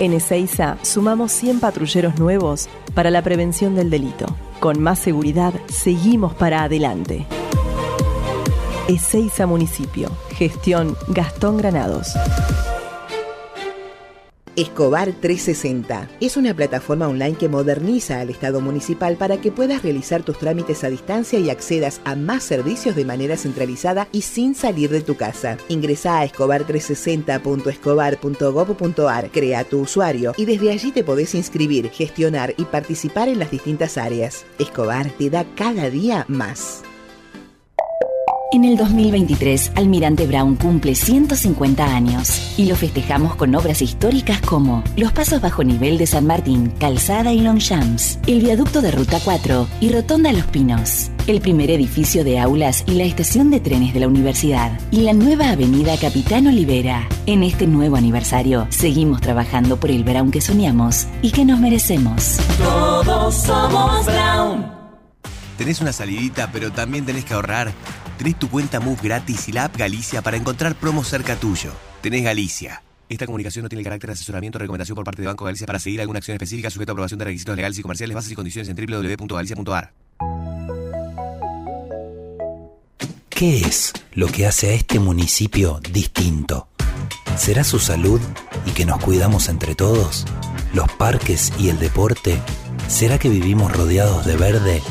En Ezeiza sumamos 100 patrulleros nuevos para la prevención del delito. Con más seguridad, seguimos para adelante. Ezeiza Municipio. Gestión Gastón Granados. Escobar 360 es una plataforma online que moderniza al Estado municipal para que puedas realizar tus trámites a distancia y accedas a más servicios de manera centralizada y sin salir de tu casa. Ingresa a escobar360.escobar.gov.ar, crea tu usuario y desde allí te podés inscribir, gestionar y participar en las distintas áreas. Escobar te da cada día más. En el 2023, Almirante Brown cumple 150 años y lo festejamos con obras históricas como los pasos bajo nivel de San Martín, Calzada y Longchamps, el viaducto de Ruta 4 y Rotonda Los Pinos, el primer edificio de aulas y la estación de trenes de la universidad y la nueva avenida Capitán Olivera. En este nuevo aniversario, seguimos trabajando por el Brown que soñamos y que nos merecemos. Todos somos Brown. ¿Tenés una salidita pero también tenés que ahorrar? Tenés tu cuenta Move gratis y la app Galicia para encontrar promos cerca tuyo. Tenés Galicia. Esta comunicación no tiene el carácter de asesoramiento o recomendación por parte de Banco Galicia para seguir alguna acción específica sujeta a aprobación de requisitos legales y comerciales, bases y condiciones en www.galicia.ar. ¿Qué es lo que hace a este municipio distinto? ¿Será su salud y que nos cuidamos entre todos? ¿Los parques y el deporte? ¿Será que vivimos rodeados de verde?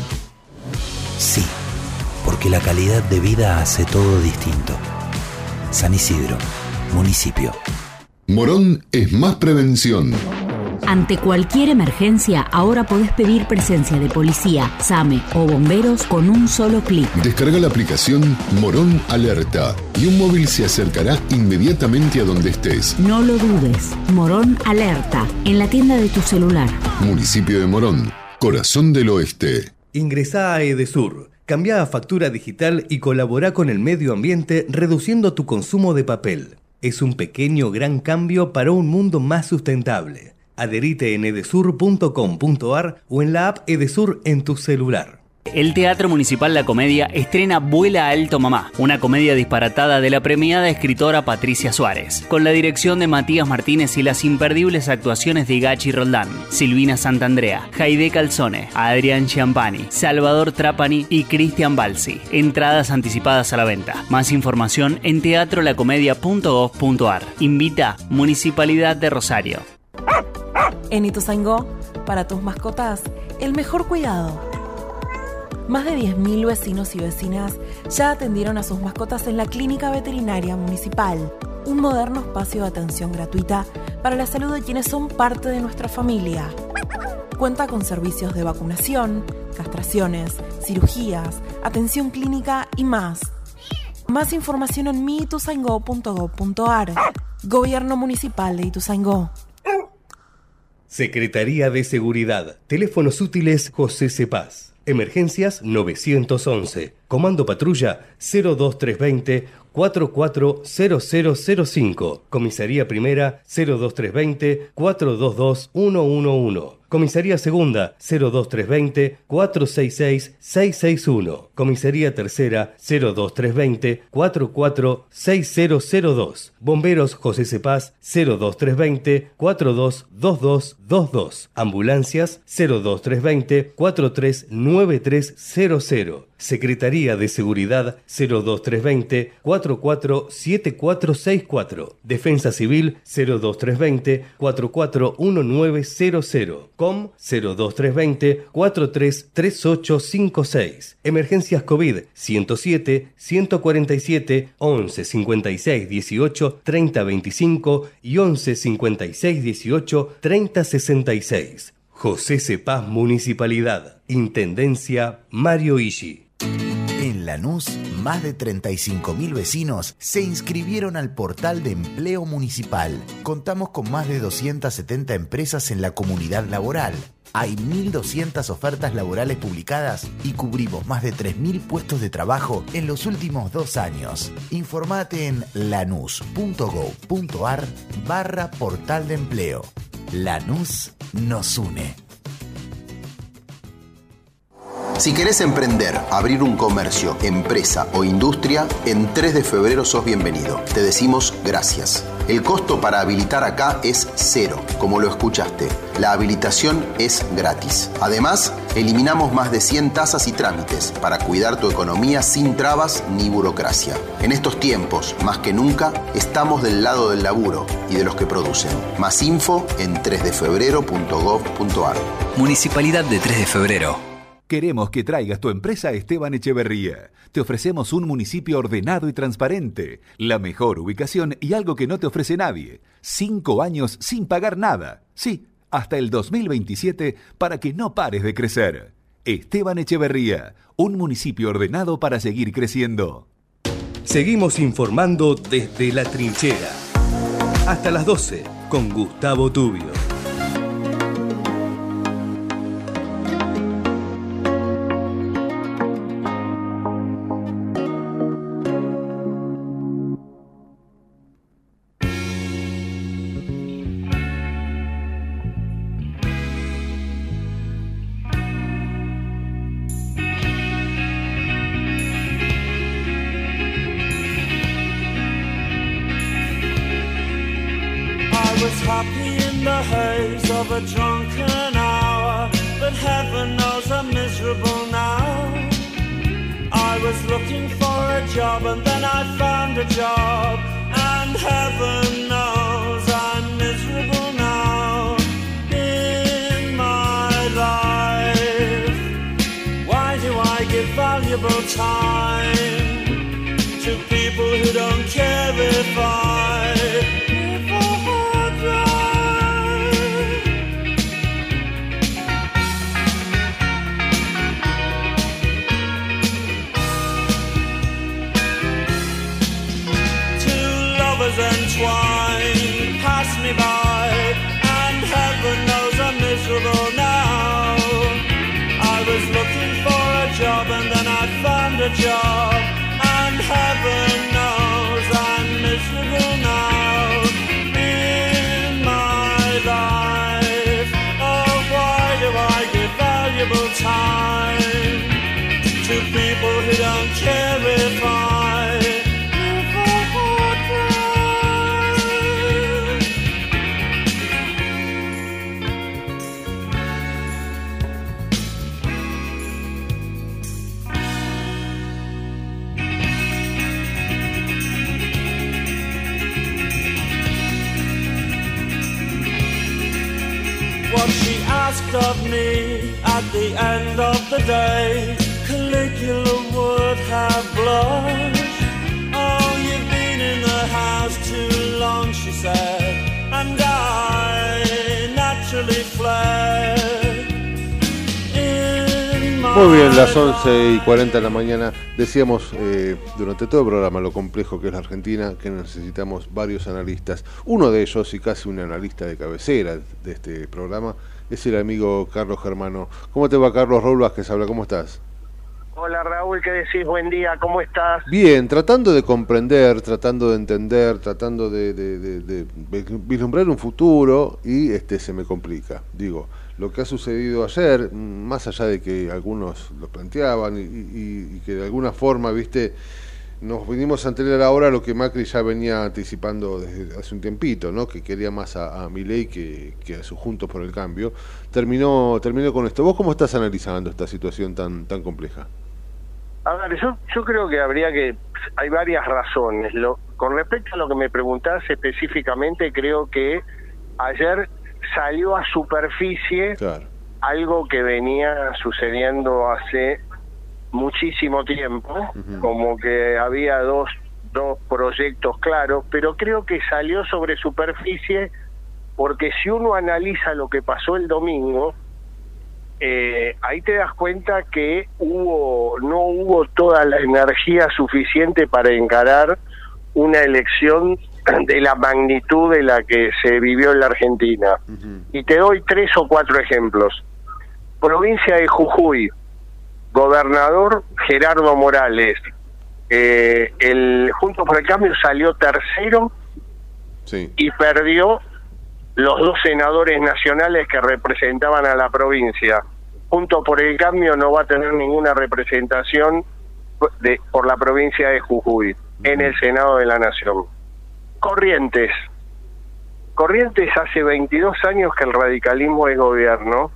Sí porque la calidad de vida hace todo distinto. San Isidro, municipio. Morón es más prevención. Ante cualquier emergencia, ahora podés pedir presencia de policía, SAME o bomberos con un solo clic. Descarga la aplicación Morón Alerta y un móvil se acercará inmediatamente a donde estés. No lo dudes. Morón Alerta, en la tienda de tu celular. Municipio de Morón, corazón del oeste. Ingresá a Edesur. Cambia a factura digital y colabora con el medio ambiente reduciendo tu consumo de papel. Es un pequeño gran cambio para un mundo más sustentable. Adherite en edesur.com.ar o en la app Edesur en tu celular. El Teatro Municipal La Comedia estrena Vuela Alto Mamá, una comedia disparatada de la premiada escritora Patricia Suárez, con la dirección de Matías Martínez y las imperdibles actuaciones de Gachi Roldán, Silvina Santandrea, Jaide Calzone, Adrián Chiampani, Salvador Trapani y Cristian Balsi. Entradas anticipadas a la venta. Más información en teatrolacomedia.gov.ar. Invita Municipalidad de Rosario. En Ituzaingó, para tus mascotas, el mejor cuidado más de 10.000 vecinos y vecinas ya atendieron a sus mascotas en la Clínica Veterinaria Municipal, un moderno espacio de atención gratuita para la salud de quienes son parte de nuestra familia. Cuenta con servicios de vacunación, castraciones, cirugías, atención clínica y más. Más información en miituzaingó.gov.ar. Gobierno Municipal de Ituzaingó. Secretaría de Seguridad. Teléfonos útiles José Cepaz. Emergencias 911. Comando Patrulla 02320 440005. Comisaría Primera 02320 422 111. Comisaría Segunda 02320 466 661. Comisaría Tercera 02320 446002. Bomberos José Cepaz 02320 422222. Ambulancias 02320 439300. Secretaría de Seguridad 02320 447464. Defensa Civil 02320 441900. COM 02320 433856. Emergencias COVID 107 147 11 56 18 30 25 y 11 56 18 30 66. José Cepaz Municipalidad. Intendencia Mario Ishi. En Lanús, más de 35.000 vecinos se inscribieron al portal de empleo municipal. Contamos con más de 270 empresas en la comunidad laboral. Hay 1.200 ofertas laborales publicadas y cubrimos más de 3.000 puestos de trabajo en los últimos dos años. Informate en lanús.gov.ar barra portal de empleo. Lanús nos une. Si querés emprender, abrir un comercio, empresa o industria, en 3 de febrero sos bienvenido. Te decimos gracias. El costo para habilitar acá es cero, como lo escuchaste. La habilitación es gratis. Además, eliminamos más de 100 tasas y trámites para cuidar tu economía sin trabas ni burocracia. En estos tiempos, más que nunca, estamos del lado del laburo y de los que producen. Más info en 3defebrero.gov.ar. Municipalidad de 3 de Febrero. Queremos que traigas tu empresa a Esteban Echeverría. Te ofrecemos un municipio ordenado y transparente, la mejor ubicación y algo que no te ofrece nadie. Cinco años sin pagar nada. Sí, hasta el 2027 para que no pares de crecer. Esteban Echeverría, un municipio ordenado para seguir creciendo. Seguimos informando desde la trinchera. Hasta las 12 con Gustavo Tubio. 40 de la mañana. Decíamos eh, durante todo el programa lo complejo que es la Argentina, que necesitamos varios analistas. Uno de ellos, y casi un analista de cabecera de este programa, es el amigo Carlos Germano. ¿Cómo te va, Carlos? Raúl Vázquez habla, ¿cómo estás? Hola Raúl, ¿qué decís? Buen día, ¿cómo estás? Bien, tratando de comprender, tratando de entender, tratando de, de- de- de vislumbrar un futuro y este se me complica. Digo, lo que ha sucedido ayer, más allá de que algunos lo planteaban y, y- y que de alguna forma, viste, nos vinimos a enterar ahora lo que Macri ya venía anticipando desde hace un tiempito, ¿no? Que quería más a, a Milei que, que a su Juntos por el Cambio. Terminó, terminó con esto. ¿Vos cómo estás analizando esta situación tan, tan compleja? A ver, yo, yo creo que habría que... Hay varias razones. Lo, con respecto a lo que me preguntás específicamente, creo que ayer salió a superficie algo que venía sucediendo hace muchísimo tiempo, como que había dos, dos proyectos claros, pero creo que salió sobre superficie porque si uno analiza lo que pasó el domingo, eh, ahí te das cuenta que hubo no hubo toda la energía suficiente para encarar una elección de la magnitud de la que se vivió en la Argentina. Y te doy tres o cuatro ejemplos. Provincia de Jujuy, gobernador Gerardo Morales. Eh, el Juntos por el Cambio salió tercero Sí. y perdió los dos senadores nacionales que representaban a la provincia. Junto por el cambio no va a tener ninguna representación de, por la provincia de Jujuy en el Senado de la Nación. Corrientes. Corrientes hace 22 años que el radicalismo es gobierno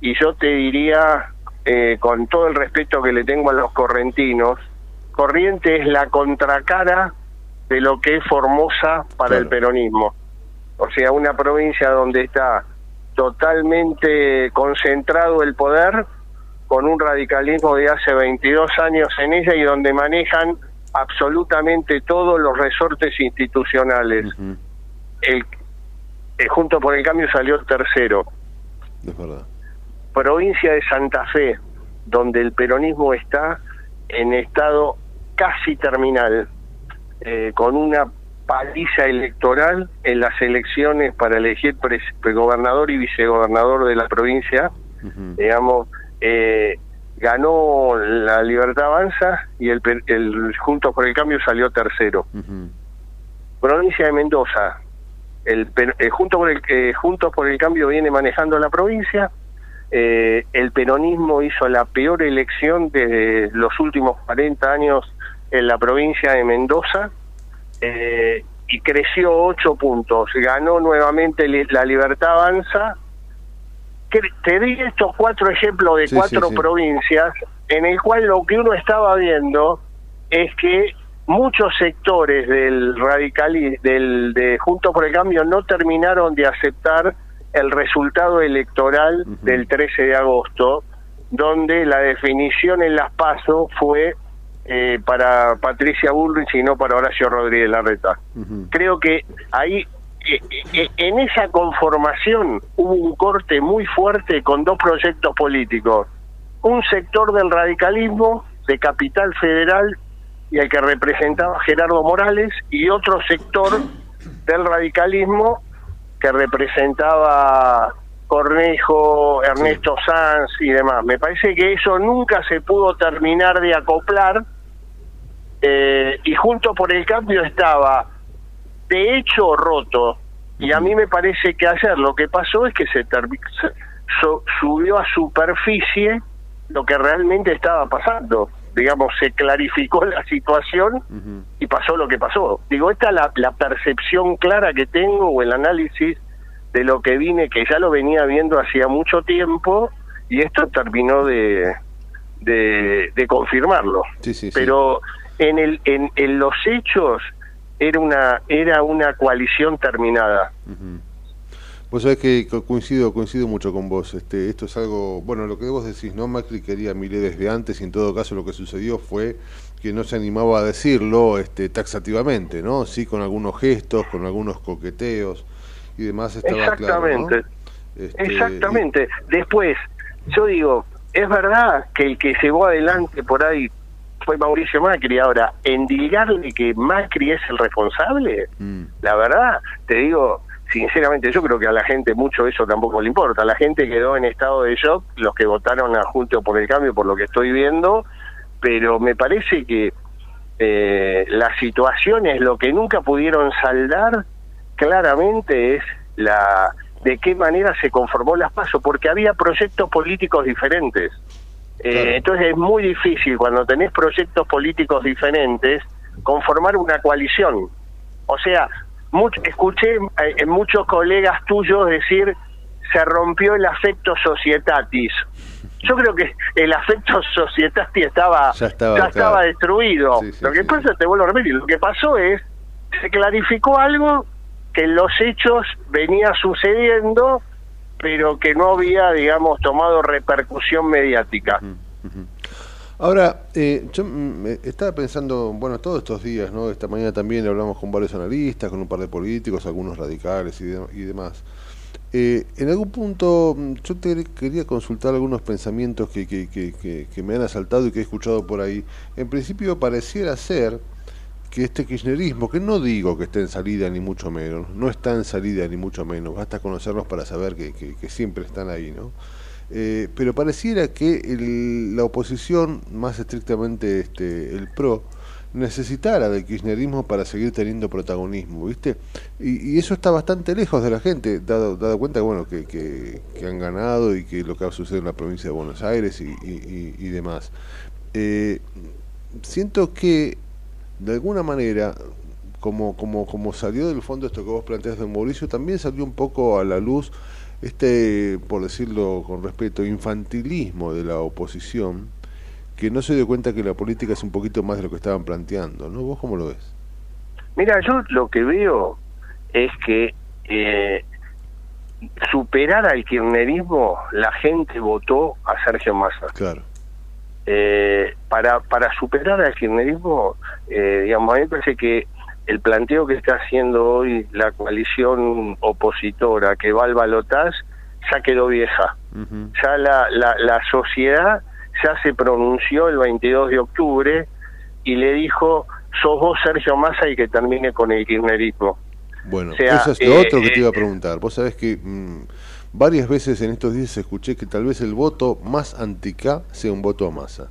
y yo te diría, eh, con todo el respeto que le tengo a los correntinos, Corrientes es la contracara de lo que es Formosa para el peronismo. O sea, una provincia donde está totalmente concentrado el poder con un radicalismo de hace 22 años en ella y donde manejan absolutamente todos los resortes institucionales. El eh, Junto por el Cambio salió tercero. Es verdad. Provincia de Santa Fe, donde el peronismo está en estado casi terminal, eh, con una paliza electoral en las elecciones para elegir gobernador y vicegobernador de la provincia, digamos, eh, ganó la Libertad Avanza y el, el Juntos por el Cambio salió tercero. Provincia de Mendoza, el, eh, junto por el eh, Juntos por el Cambio viene manejando la provincia. Eh, el peronismo hizo la peor elección de los últimos 40 años en la provincia de Mendoza y creció 8 puntos. Ganó nuevamente la Libertad Avanza. Te di estos cuatro ejemplos de cuatro provincias en el cual lo que uno estaba viendo es que muchos sectores del radicalismo, del de Juntos por el Cambio, no terminaron de aceptar el resultado electoral del 13 de agosto, donde la definición en las PASO fue eh, para Patricia Bullrich y no para Horacio Rodríguez Larreta. Creo que ahí, en esa conformación, hubo un corte muy fuerte con dos proyectos políticos. Un sector del radicalismo de capital federal y el que representaba Gerardo Morales y otro sector del radicalismo que representaba Cornejo, Ernesto Sanz y demás. Me parece que eso nunca se pudo terminar de acoplar eh, y junto por el cambio estaba de hecho roto y a mí me parece que ayer lo que pasó es que se, subió a superficie lo que realmente estaba pasando digamos, se clarificó la situación y pasó lo que pasó. Digo, esta es la, percepción clara que tengo o el análisis de lo que vine, que ya lo venía viendo hacía mucho tiempo y esto terminó de, de, confirmarlo. Pero en, el, en, en los hechos era una, era una coalición terminada. Vos sabés que coincido, coincido mucho con vos. Este, esto es algo, bueno, lo que vos decís, ¿no? Macri quería a desde antes y en todo caso lo que sucedió fue que no se animaba a decirlo este, taxativamente, ¿no? Sí, con algunos gestos, con algunos coqueteos y demás estaba Exactamente. Este, Exactamente. Después, yo digo, es verdad que el que llevó adelante por ahí fue Mauricio Macri. Ahora, endilgarle que Macri es el responsable, mm. la verdad, te digo, sinceramente yo creo que a la gente mucho eso tampoco le importa. La gente quedó en estado de shock, los que votaron a Junto por el Cambio, por lo que estoy viendo, pero me parece que eh, la situación es lo que nunca pudieron saldar claramente es la de qué manera se conformó las pasos, porque había proyectos políticos diferentes. Eh, entonces es muy difícil cuando tenés proyectos políticos diferentes conformar una coalición. O sea, escuché eh, en muchos colegas tuyos decir se rompió el afecto societatis. Yo creo que el afecto societatis estaba ya estaba, destruido. lo que pasa, te vuelvo a repetir, lo que pasó es se clarificó algo que en los hechos venía sucediendo, pero que no había, digamos, tomado repercusión mediática. Ahora, eh, yo mm, estaba pensando, bueno, todos estos días, ¿no? Esta mañana también hablamos con varios analistas, con un par de políticos, algunos radicales y, y demás. Eh, en algún punto, mm, yo te quería consultar algunos pensamientos que, que, que, que, me han asaltado y que he escuchado por ahí. En principio, pareciera ser que este kirchnerismo, que no digo que esté en salida ni mucho menos, no está en salida ni mucho menos, basta conocerlos para saber que, que siempre están ahí, ¿no? Eh, pero pareciera que la oposición, más estrictamente este, el PRO, necesitara del kirchnerismo para seguir teniendo protagonismo, ¿viste? Y, eso está bastante lejos de la gente, dado, dado cuenta bueno, que, que, han ganado y que lo que ha sucedido en la provincia de Buenos Aires y, y, demás. Eh, siento que, de alguna manera, como, como, como salió del fondo esto que vos planteas de Mauricio, también salió un poco a la luz este, por decirlo con respeto, infantilismo de la oposición, que no se dio cuenta que la política es un poquito más de lo que estaban planteando, ¿no? ¿Vos cómo lo ves? Mira, yo lo que veo es que eh, superar al kirchnerismo, la gente votó a Sergio Massa. Claro. Eh, para, para superar al kirchnerismo, eh, digamos, a mí me parece que el planteo que está haciendo hoy la coalición opositora que va al balotaje ya quedó vieja. Ya la, la, la sociedad ya se pronunció el 22 de octubre y le dijo, sos vos Sergio Massa y que termine con el kirchnerismo. Bueno, O sea, eso es lo eh, otro que te iba a eh, preguntar. Vos sabés que mm, varias veces en estos días escuché que tal vez el voto más anti-K sea un voto a masa.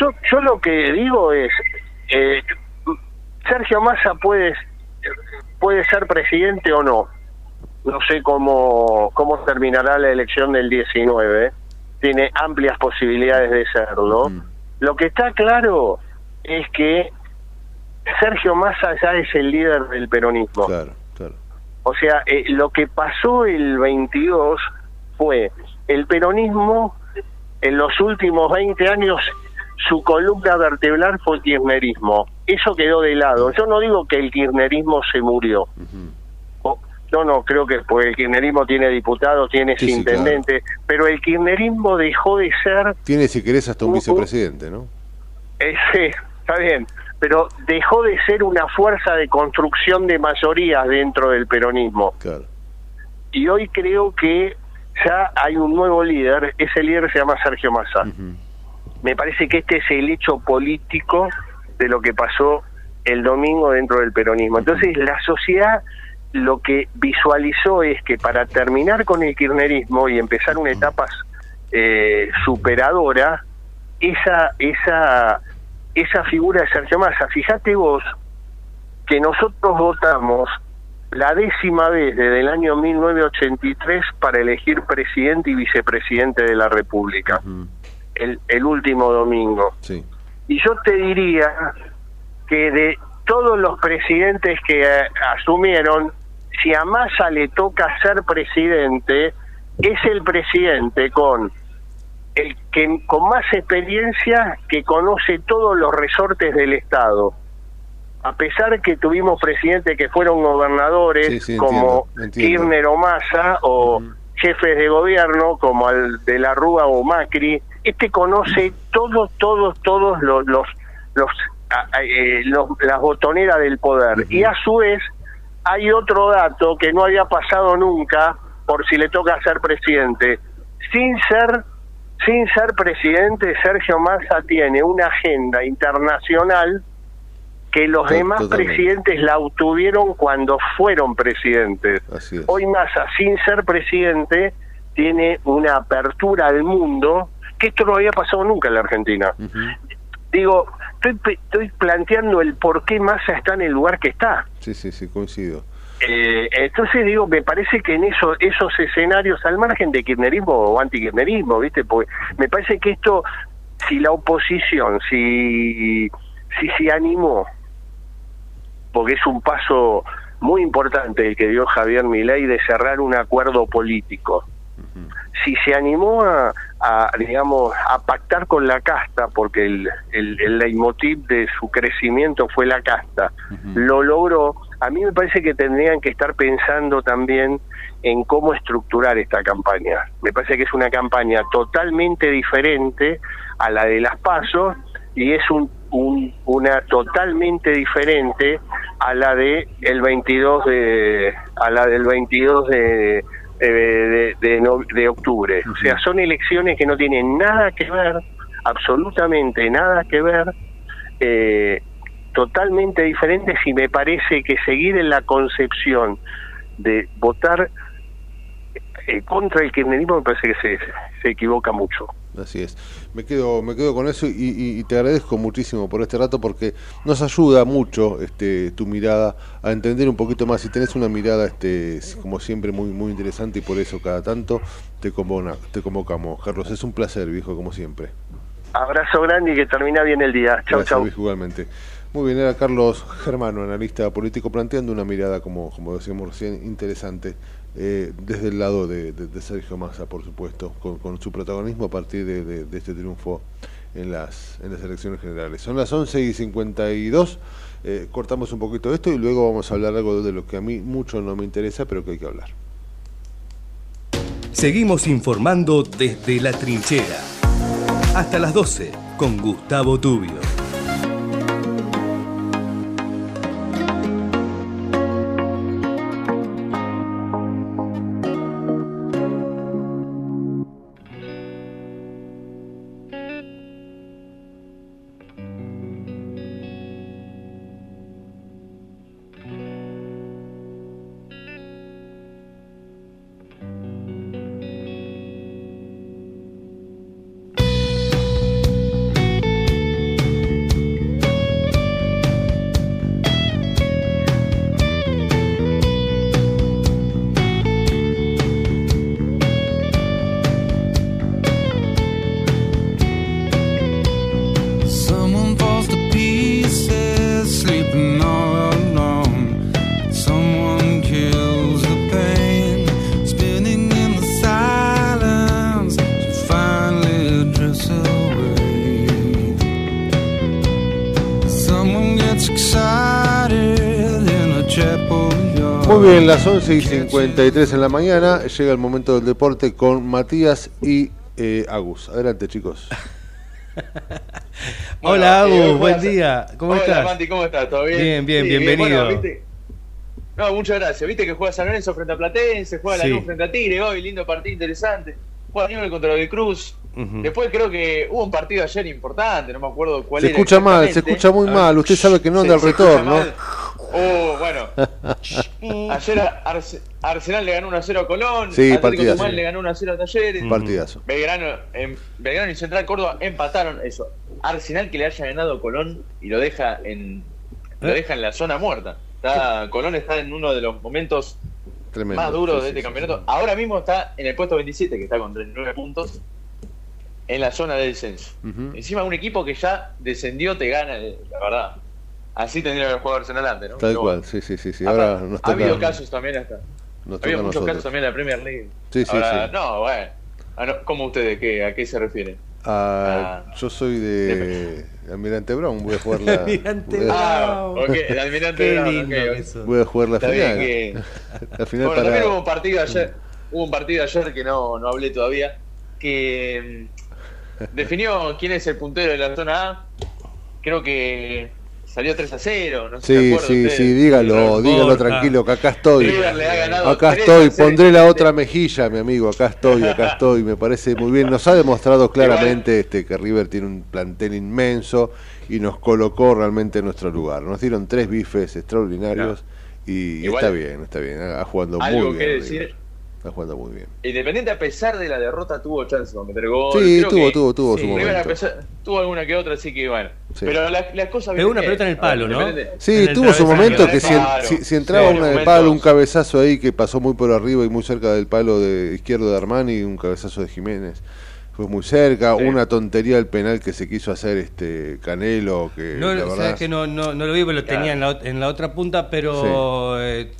Yo, yo lo que digo es, eh, Sergio Massa puede, puede ser presidente o no. No sé cómo, cómo terminará la elección del 19. Tiene amplias posibilidades de serlo. Lo que está claro es que Sergio Massa ya es el líder del peronismo. Claro. O sea, eh, lo que pasó el 22 fue el peronismo en los últimos 20 años su columna vertebral fue el kirchnerismo. Eso quedó de lado. Yo no digo que el kirchnerismo se murió. O- No, no, creo que pues el kirchnerismo tiene diputados, tiene Sí, pero el kirchnerismo dejó de ser Tiene, si querés, hasta un Uh, uh. vicepresidente, ¿no? Eh, sí, está bien, pero dejó de ser una fuerza de construcción de mayorías dentro del peronismo. Claro. Y hoy creo que ya hay un nuevo líder, ese líder se llama Sergio Massa. Me parece que este es el hecho político de lo que pasó el domingo dentro del peronismo. Entonces la sociedad lo que visualizó es que para terminar con el kirchnerismo y empezar una etapa eh, superadora, esa, esa, esa figura de Sergio Massa, fíjate vos que nosotros votamos la décima vez desde el año 1983 para elegir presidente y vicepresidente de la República, el, el último domingo. Sí. Y yo te diría que de todos los presidentes que eh, asumieron, si a Massa le toca ser presidente, es el presidente con el que con más experiencia que conoce todos los resortes del Estado. A pesar que tuvimos presidentes que fueron gobernadores Sí, sí, como entiendo, entiendo. Kirchner o Massa o jefes de gobierno como el de la Rúa o Macri, este conoce todos, todos, todos los, los, eh, los- las botoneras del poder. Y a su vez hay otro dato que no había pasado nunca por si le toca ser presidente. Sin ser sin ser presidente, Sergio Massa tiene una agenda internacional que los demás totalmente. presidentes la obtuvieron cuando fueron presidentes. Hoy Massa, sin ser presidente, tiene una apertura al mundo que esto no había pasado nunca en la Argentina. Digo, estoy, estoy planteando el por qué Massa está en el lugar que está. Sí, sí, sí, coincido. Eh, entonces digo, me parece que en eso, esos escenarios, al margen de kirchnerismo o antikirchnerismo, ¿viste? Porque me parece que esto, si la oposición, si, si se animó, porque es un paso muy importante el que dio Javier Milei de cerrar un acuerdo político. Si se animó a, a, digamos, a pactar con la casta, porque el, el, el leitmotiv de su crecimiento fue la casta, lo logró, a mí me parece que tendrían que estar pensando también en cómo estructurar esta campaña. Me parece que es una campaña totalmente diferente a la de las pasos y es un, un- una totalmente diferente a la de el 22 de a la del 22 de de, de- de no- de octubre. O sea, son elecciones que no tienen nada que ver, absolutamente nada que ver, eh, totalmente diferentes y me parece que seguir en la concepción de votar eh, contra el kirchnerismo me parece que se, se equivoca mucho. Así es. Me quedo, me quedo con eso y, y- y te agradezco muchísimo por este rato porque nos ayuda mucho este, tu mirada a entender un poquito más. Si tenés una mirada, este, como siempre, muy, muy interesante y por eso cada tanto te, convoca, te convocamos. Carlos, es un placer, viejo, como siempre. Abrazo grande y que termina bien el día. Chau, Gracias, chau. igualmente. Muy bien, era Carlos Germano, analista político, planteando una mirada, como, como decíamos recién, interesante, eh, desde el lado de, Sergio Massa, por supuesto, con, su protagonismo a partir de este triunfo en las, en las elecciones generales. Son las 11 y 52, eh, cortamos un poquito esto y luego vamos a hablar algo de lo que a mí mucho no me interesa, pero que hay que hablar. Seguimos informando desde la trinchera. Hasta las 12 con Gustavo Tubio. 11 y 53 en la mañana, llega el momento del deporte con Matías y eh, Agus. Adelante, chicos. eh, Hola, Agus, hoy buen día. ¿Cómo Hola, estás? Mati, ¿cómo estás? ¿Todo bien? Bien, bien, Sí, bienvenido. bueno, ¿viste? No, muchas gracias. Viste que juega San Lorenzo frente a Platense, juega Sí. Lanús frente a Tigre, hoy lindo partido interesante. Juega Newell contra el Cruz. Después creo que hubo un partido ayer importante, no me acuerdo cuál Se era. escucha mal, se escucha muy A mal. Usted sabe que no anda se- el se retorno. Oh, bueno. Ayer Arce- Arsenal le ganó 1 a 0 a Colón. Sí, Atlético partidazo. Tucumán le ganó 1 a 0 a Talleres. Partidazo. Belgrano, en Belgrano y Central Córdoba empataron eso. Arsenal que le haya ganado a Colón y lo deja en lo ¿Eh? deja en la zona muerta. Está, Colón está en uno de los momentos Tremendo. más duros Sí, de sí, este sí, campeonato. Ahora mismo está en el puesto 27, que está con 39 puntos, en la zona de descenso. Encima un equipo que ya descendió te gana, eh, la verdad. Así tendría que haber jugado Arsenal antes, ¿no? Tal Pero cual, sí, sí, sí. sí. Ha- Ahora nos ha habido casos también hasta. nos Ha habido muchos nosotros. casos también en la Premier League. Sí, sí, Ahora, sí. No, bueno. Ah, ¿Cómo ustedes? ¿qué, ¿A qué se refieren? Ah, yo soy de Almirante Brown, voy a jugar la, Almirante a- Ah, ok, el almirante Qué Brown, voy a jugar la Está final. que- La final Bueno, también hubo un partido ayer, hubo un partido ayer que no, no hablé todavía, que mm, definió quién es el puntero de la zona A. Creo que salió 3 a 0, no sé Sí, sí, sí, dígalo, dígalo tranquilo, que acá estoy. Ha Acá 3 a estoy, 0. pondré la otra mejilla, mi amigo, acá estoy, acá estoy, me parece muy bien. Nos ha demostrado claramente este que River tiene un plantel inmenso y nos colocó realmente en nuestro lugar. Nos dieron tres bifes extraordinarios y está bien, está bien, está jugando muy que bien. decir, River. Está jugando muy bien. Independiente a pesar de la derrota tuvo chance de meter gol. Sí, Creo tuvo, que tuvo, tuvo su momento. pesar- tuvo alguna que otra, así que bueno. Sí. Pero la- las cosas Pegó una pelota en el palo, ¿no? Sí, En tuvo su momento que si, Claro. si, si entraba Sí, una de momentos. palo, un cabezazo ahí que pasó muy por arriba y muy cerca del palo de izquierdo de Armani, un cabezazo de Jiménez. Fue muy cerca, Sí. una tontería el penal que se quiso hacer este Canelo, que No, la sabes que no, no, no lo vi, pero lo Claro. tenía en la, en la otra punta, pero eh,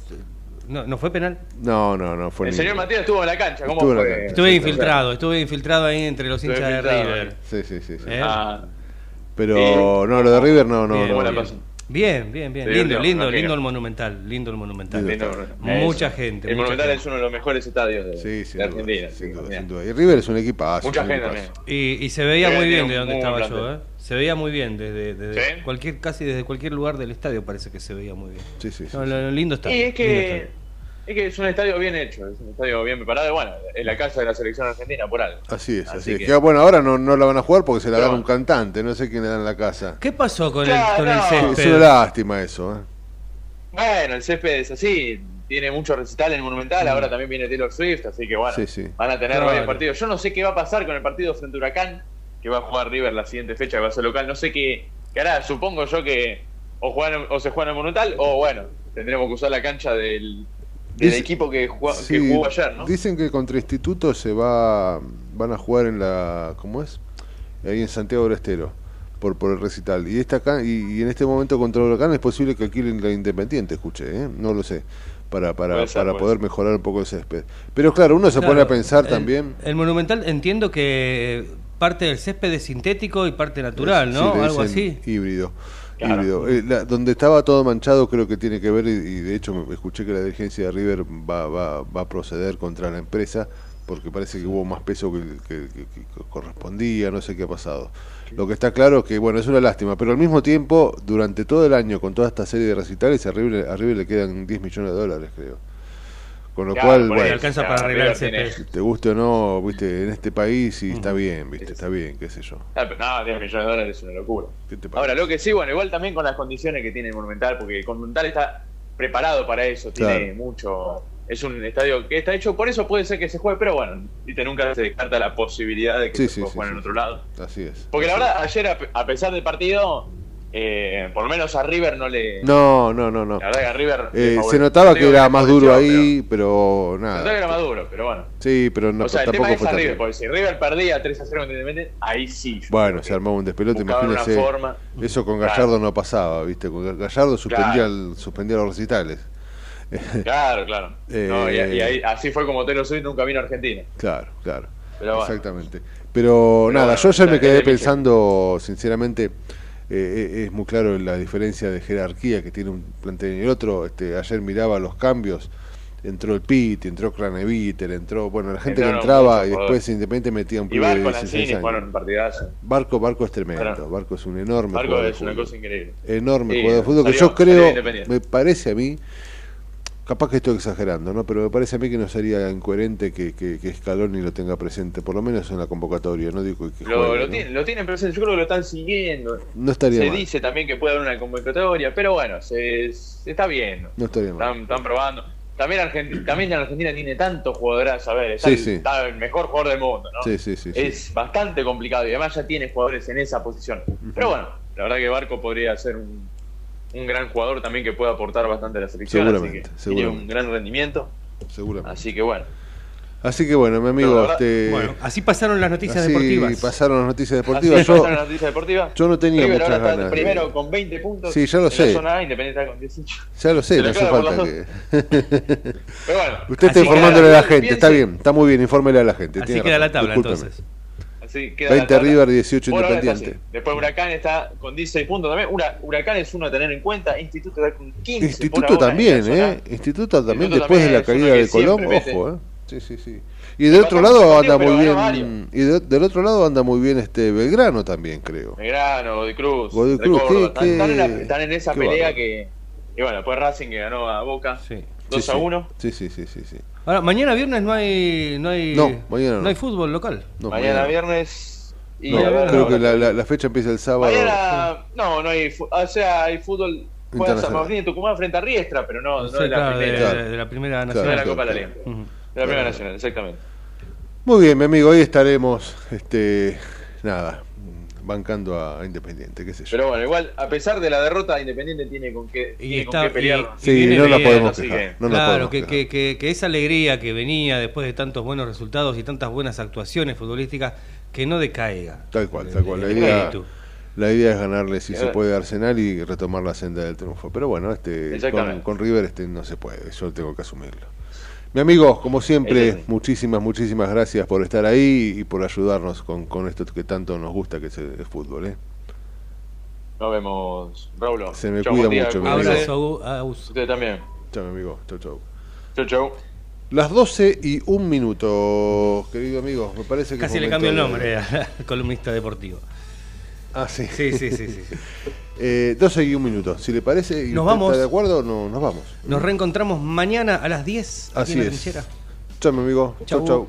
no, no fue penal. No, no, no fue El señor Matías estuvo en la cancha, ¿cómo Estuvo fue? cancha. Estuve sí, infiltrado, estuve infiltrado ahí entre los Estuve hinchas de River. Sí, sí, sí. sí. ¿Eh? Ah, Pero Sí. no, lo de River no, no, Bien, no. ¿cómo la bien. pasó? Bien, bien, bien. Sí, lindo, no, lindo, no, lindo el monumental, lindo el monumental. Lindo. Mucha gente, El mucha Monumental gente. es uno de los mejores estadios de, Sí, sin de duda, Argentina. sin sí, duda, bien. sin duda. Y River es un equipazo. Mucha un gente también. Y, y se veía Sí, muy bien de donde estaba yo, ¿eh? Se veía muy bien desde, desde ¿Sí? cualquier casi desde cualquier lugar del estadio parece que se veía muy bien. Sí, sí, sí, No, sí. lo- lo lindo está. Y es que, es que es un estadio bien hecho, es un estadio bien preparado. y Bueno, es la casa de la selección argentina por algo. Así es, así, Así es. que- Que, bueno, ahora no, no la van a jugar porque se la Pero dan un bueno. cantante, no sé quién le dan la casa. ¿Qué pasó con Claro, el, con el césped? Es una lástima eso, ¿eh? Bueno, el césped es así, tiene mucho recital en el Monumental, ahora también viene Taylor Swift, así que bueno, Mm. Sí, sí. van a tener Claro. varios partidos. Yo no sé qué va a pasar con el partido frente a Huracán, que va a jugar River la siguiente fecha, que va a ser local. No sé qué, qué hará, supongo yo que o, juegan, o se juega en el Monumental o bueno, tendremos que usar la cancha del, del Dice- equipo que, jugó- que Sí, jugó ayer, ¿no? Dicen que contra Instituto se va van a jugar en la ¿cómo es? Ahí en Santiago del Estero. por, por el recital. Y, esta acá, y, y en este momento contra Huracán es posible que alquilen la Independiente, escuché, ¿eh? no lo sé, para, para, Puede para poder mejorar un poco el césped. Pero claro, uno se Claro, pone a pensar el- también... El Monumental entiendo que parte del césped es sintético y parte natural, ¿no? Sí, Algo así. Híbrido. Claro. híbrido. Eh, la- donde estaba todo manchado creo que tiene que ver, y, y de hecho me- escuché que la dirigencia de River va, va, va a proceder contra la empresa porque parece que hubo más peso que, que- que- que correspondía, no sé qué ha pasado. Lo que está claro es que, bueno, es una lástima, pero al mismo tiempo, durante todo el año, con toda esta serie de recitales, a River, a River le quedan 10 millones de dólares, creo. Con lo Claro, cual, bueno, alcanza para arreglar el césped. te guste o no, viste, en este país sí está bien, viste, está bien, qué sé yo. Ah, pero No, 10 millones de dólares es una locura. ¿Qué te Ahora, lo que sí, bueno, igual también con las condiciones que tiene el Monumental, porque el Monumental está preparado para eso, tiene mucho. Es un estadio que está hecho, por eso puede ser que se juegue, pero bueno, viste, nunca se descarta la posibilidad de que Sí, se sí, pueda sí, jugar sí, en otro lado. Así es. Porque la verdad, ayer, a pe- a pesar del partido, eh, por lo menos a River no le. No, no, no, no. La verdad que a River. Eh, se notaba no que era más duro ahí, pero pero- nada. se notaba que era más duro, pero bueno. Sí, pero no, o sea, el tema tampoco es fue a tan River, bien. porque si River perdía 3 a 0 contra Independiente, ahí sí. Bueno, se armaba un despelote, imagínese. forma. Eso con Claro. Gallardo no pasaba, ¿viste? Con Gallardo suspendía, Claro. el- suspendía los recitales. Claro, claro. No, y, Eh, y ahí, así fue como Taylor Swift nunca vino a Argentina. Claro, claro. Pero bueno. Exactamente. Pero, nada, bueno, yo ayer me quedé pensando, sinceramente, eh, eh, es muy claro la diferencia de jerarquía que tiene un plantel y el otro. Este, ayer miraba los cambios. Entró el Pit, entró Craneviter, entró, bueno, la gente que entraba y después. Independiente metía un Y pibe de Barco, 16 Lanzini años. Barco, Barco es tremendo, Claro. Barco es un enorme Barco jugador de es una fútbol. cosa increíble. Enorme Sí, jugador de fútbol que yo creo, me parece a mí, capaz que estoy exagerando, ¿no? Pero me parece a mí que no sería incoherente que, que, que Scaloni lo tenga presente, por lo menos en la convocatoria, no digo que Lo, juegue, lo ¿no? tienen, lo tienen presente, yo creo que lo están siguiendo. No estaría se mal. dice también que puede haber una convocatoria, pero bueno, se, se está viendo. No estaría mal. Están, están probando. También, Argentina, también en Argentina tiene tantos jugadores, a ver, está, Sí, el, sí. está el mejor jugador del mundo, ¿no? Sí, sí, sí. sí. es bastante complicado y además ya tiene jugadores en esa posición. Pero bueno, la verdad que Barco podría ser un, un gran jugador también que puede aportar bastante a la selección. Seguramente, así que seguramente. Tiene un gran rendimiento. Seguramente. Así que bueno. Así que bueno, mi amigo, verdad- este, Bueno, así pasaron las noticias así deportivas. pasaron las noticias Así deportivas. Yo, pasaron las noticias deportivas. yo no tenía River muchas ahora está ganas de- primero con 20 puntos. Sí, ya lo en sé. La zona A, Independiente está con 18. ya lo sé, Se no hace falta que... Pero bueno. Usted está así informándole a la gente, piense- está bien, está muy bien, infórmele a la gente. Así tiene queda la tabla, discúlpeme. entonces. Así queda 20 la tabla. River, 18 Por ahora está Independiente. Después Huracán está con 16 puntos también. Hura- Huracán es uno a tener en cuenta. Instituto está con 15. por Instituto ahora en también, la. ¿eh? Instituto también Instituto después de la también es uno caída de Colón, ojo, ¿eh? Sí, sí, sí. Y del otro lado anda muy bien. Y de- del otro lado anda muy bien este Belgrano también, creo. Belgrano, Godoy Cruz. Godoy de Cruz, Córdoba. qué- están, en la- qué- están en esa qué pelea bárbaro. que. Y bueno, después Racing que ganó a Boca. 2 Sí, a sí. 1. Sí, sí, sí, sí, sí. Ahora, mañana viernes no hay no hay No, mañana no. hay fútbol local. No, mañana viernes. Y No, ver, creo que la, la- la fecha empieza el sábado. Mañana. No, no hay. O sea, hay fútbol. Juega San. Martín de Tucumán frente a Riestra, pero no, no Sí, de la claro, de, primera. de la primera nacional. de la Copa de la Liga. De la Primera Nacional, exactamente. Muy bien, mi amigo, hoy estaremos, este, nada, bancando a, a Independiente, qué sé yo. Pero bueno, igual, a pesar de la derrota, Independiente tiene con qué, Y tiene está- con qué pelear. y- y Sí, viene no bien, podemos quejar. que- No claro, podemos que, quejar. que, que, que esa alegría que venía después de tantos buenos resultados y tantas buenas actuaciones futbolísticas, que no decaiga. Tal cual, tal cual. La El idea, la idea es ganarle si Eh. se puede a Arsenal y retomar la senda del triunfo. Pero bueno, este con, con River este no se puede, yo tengo que asumirlo. Mi amigo, como siempre, muchísimas, muchísimas gracias por estar ahí y por ayudarnos con, con esto que tanto nos gusta, que es el, el fútbol. ¿eh? Nos vemos, Raúl. Se me Chau, cuida día, mucho, mi amigo. Abrazo. Usted también. Chao, mi amigo. Chau, chau. Chau, chau. Las 12 y un minuto, querido amigo. Me parece que Casi le cambio el de- nombre al columnista deportivo. Ah, sí. Sí, sí, sí, sí. Eh, 12 y un minuto. Si le parece y Nos vamos. está de acuerdo, no, nos vamos. Nos reencontramos mañana a las 10 aquí Así en la es. Chao, mi amigo. Chau, Chau. chau.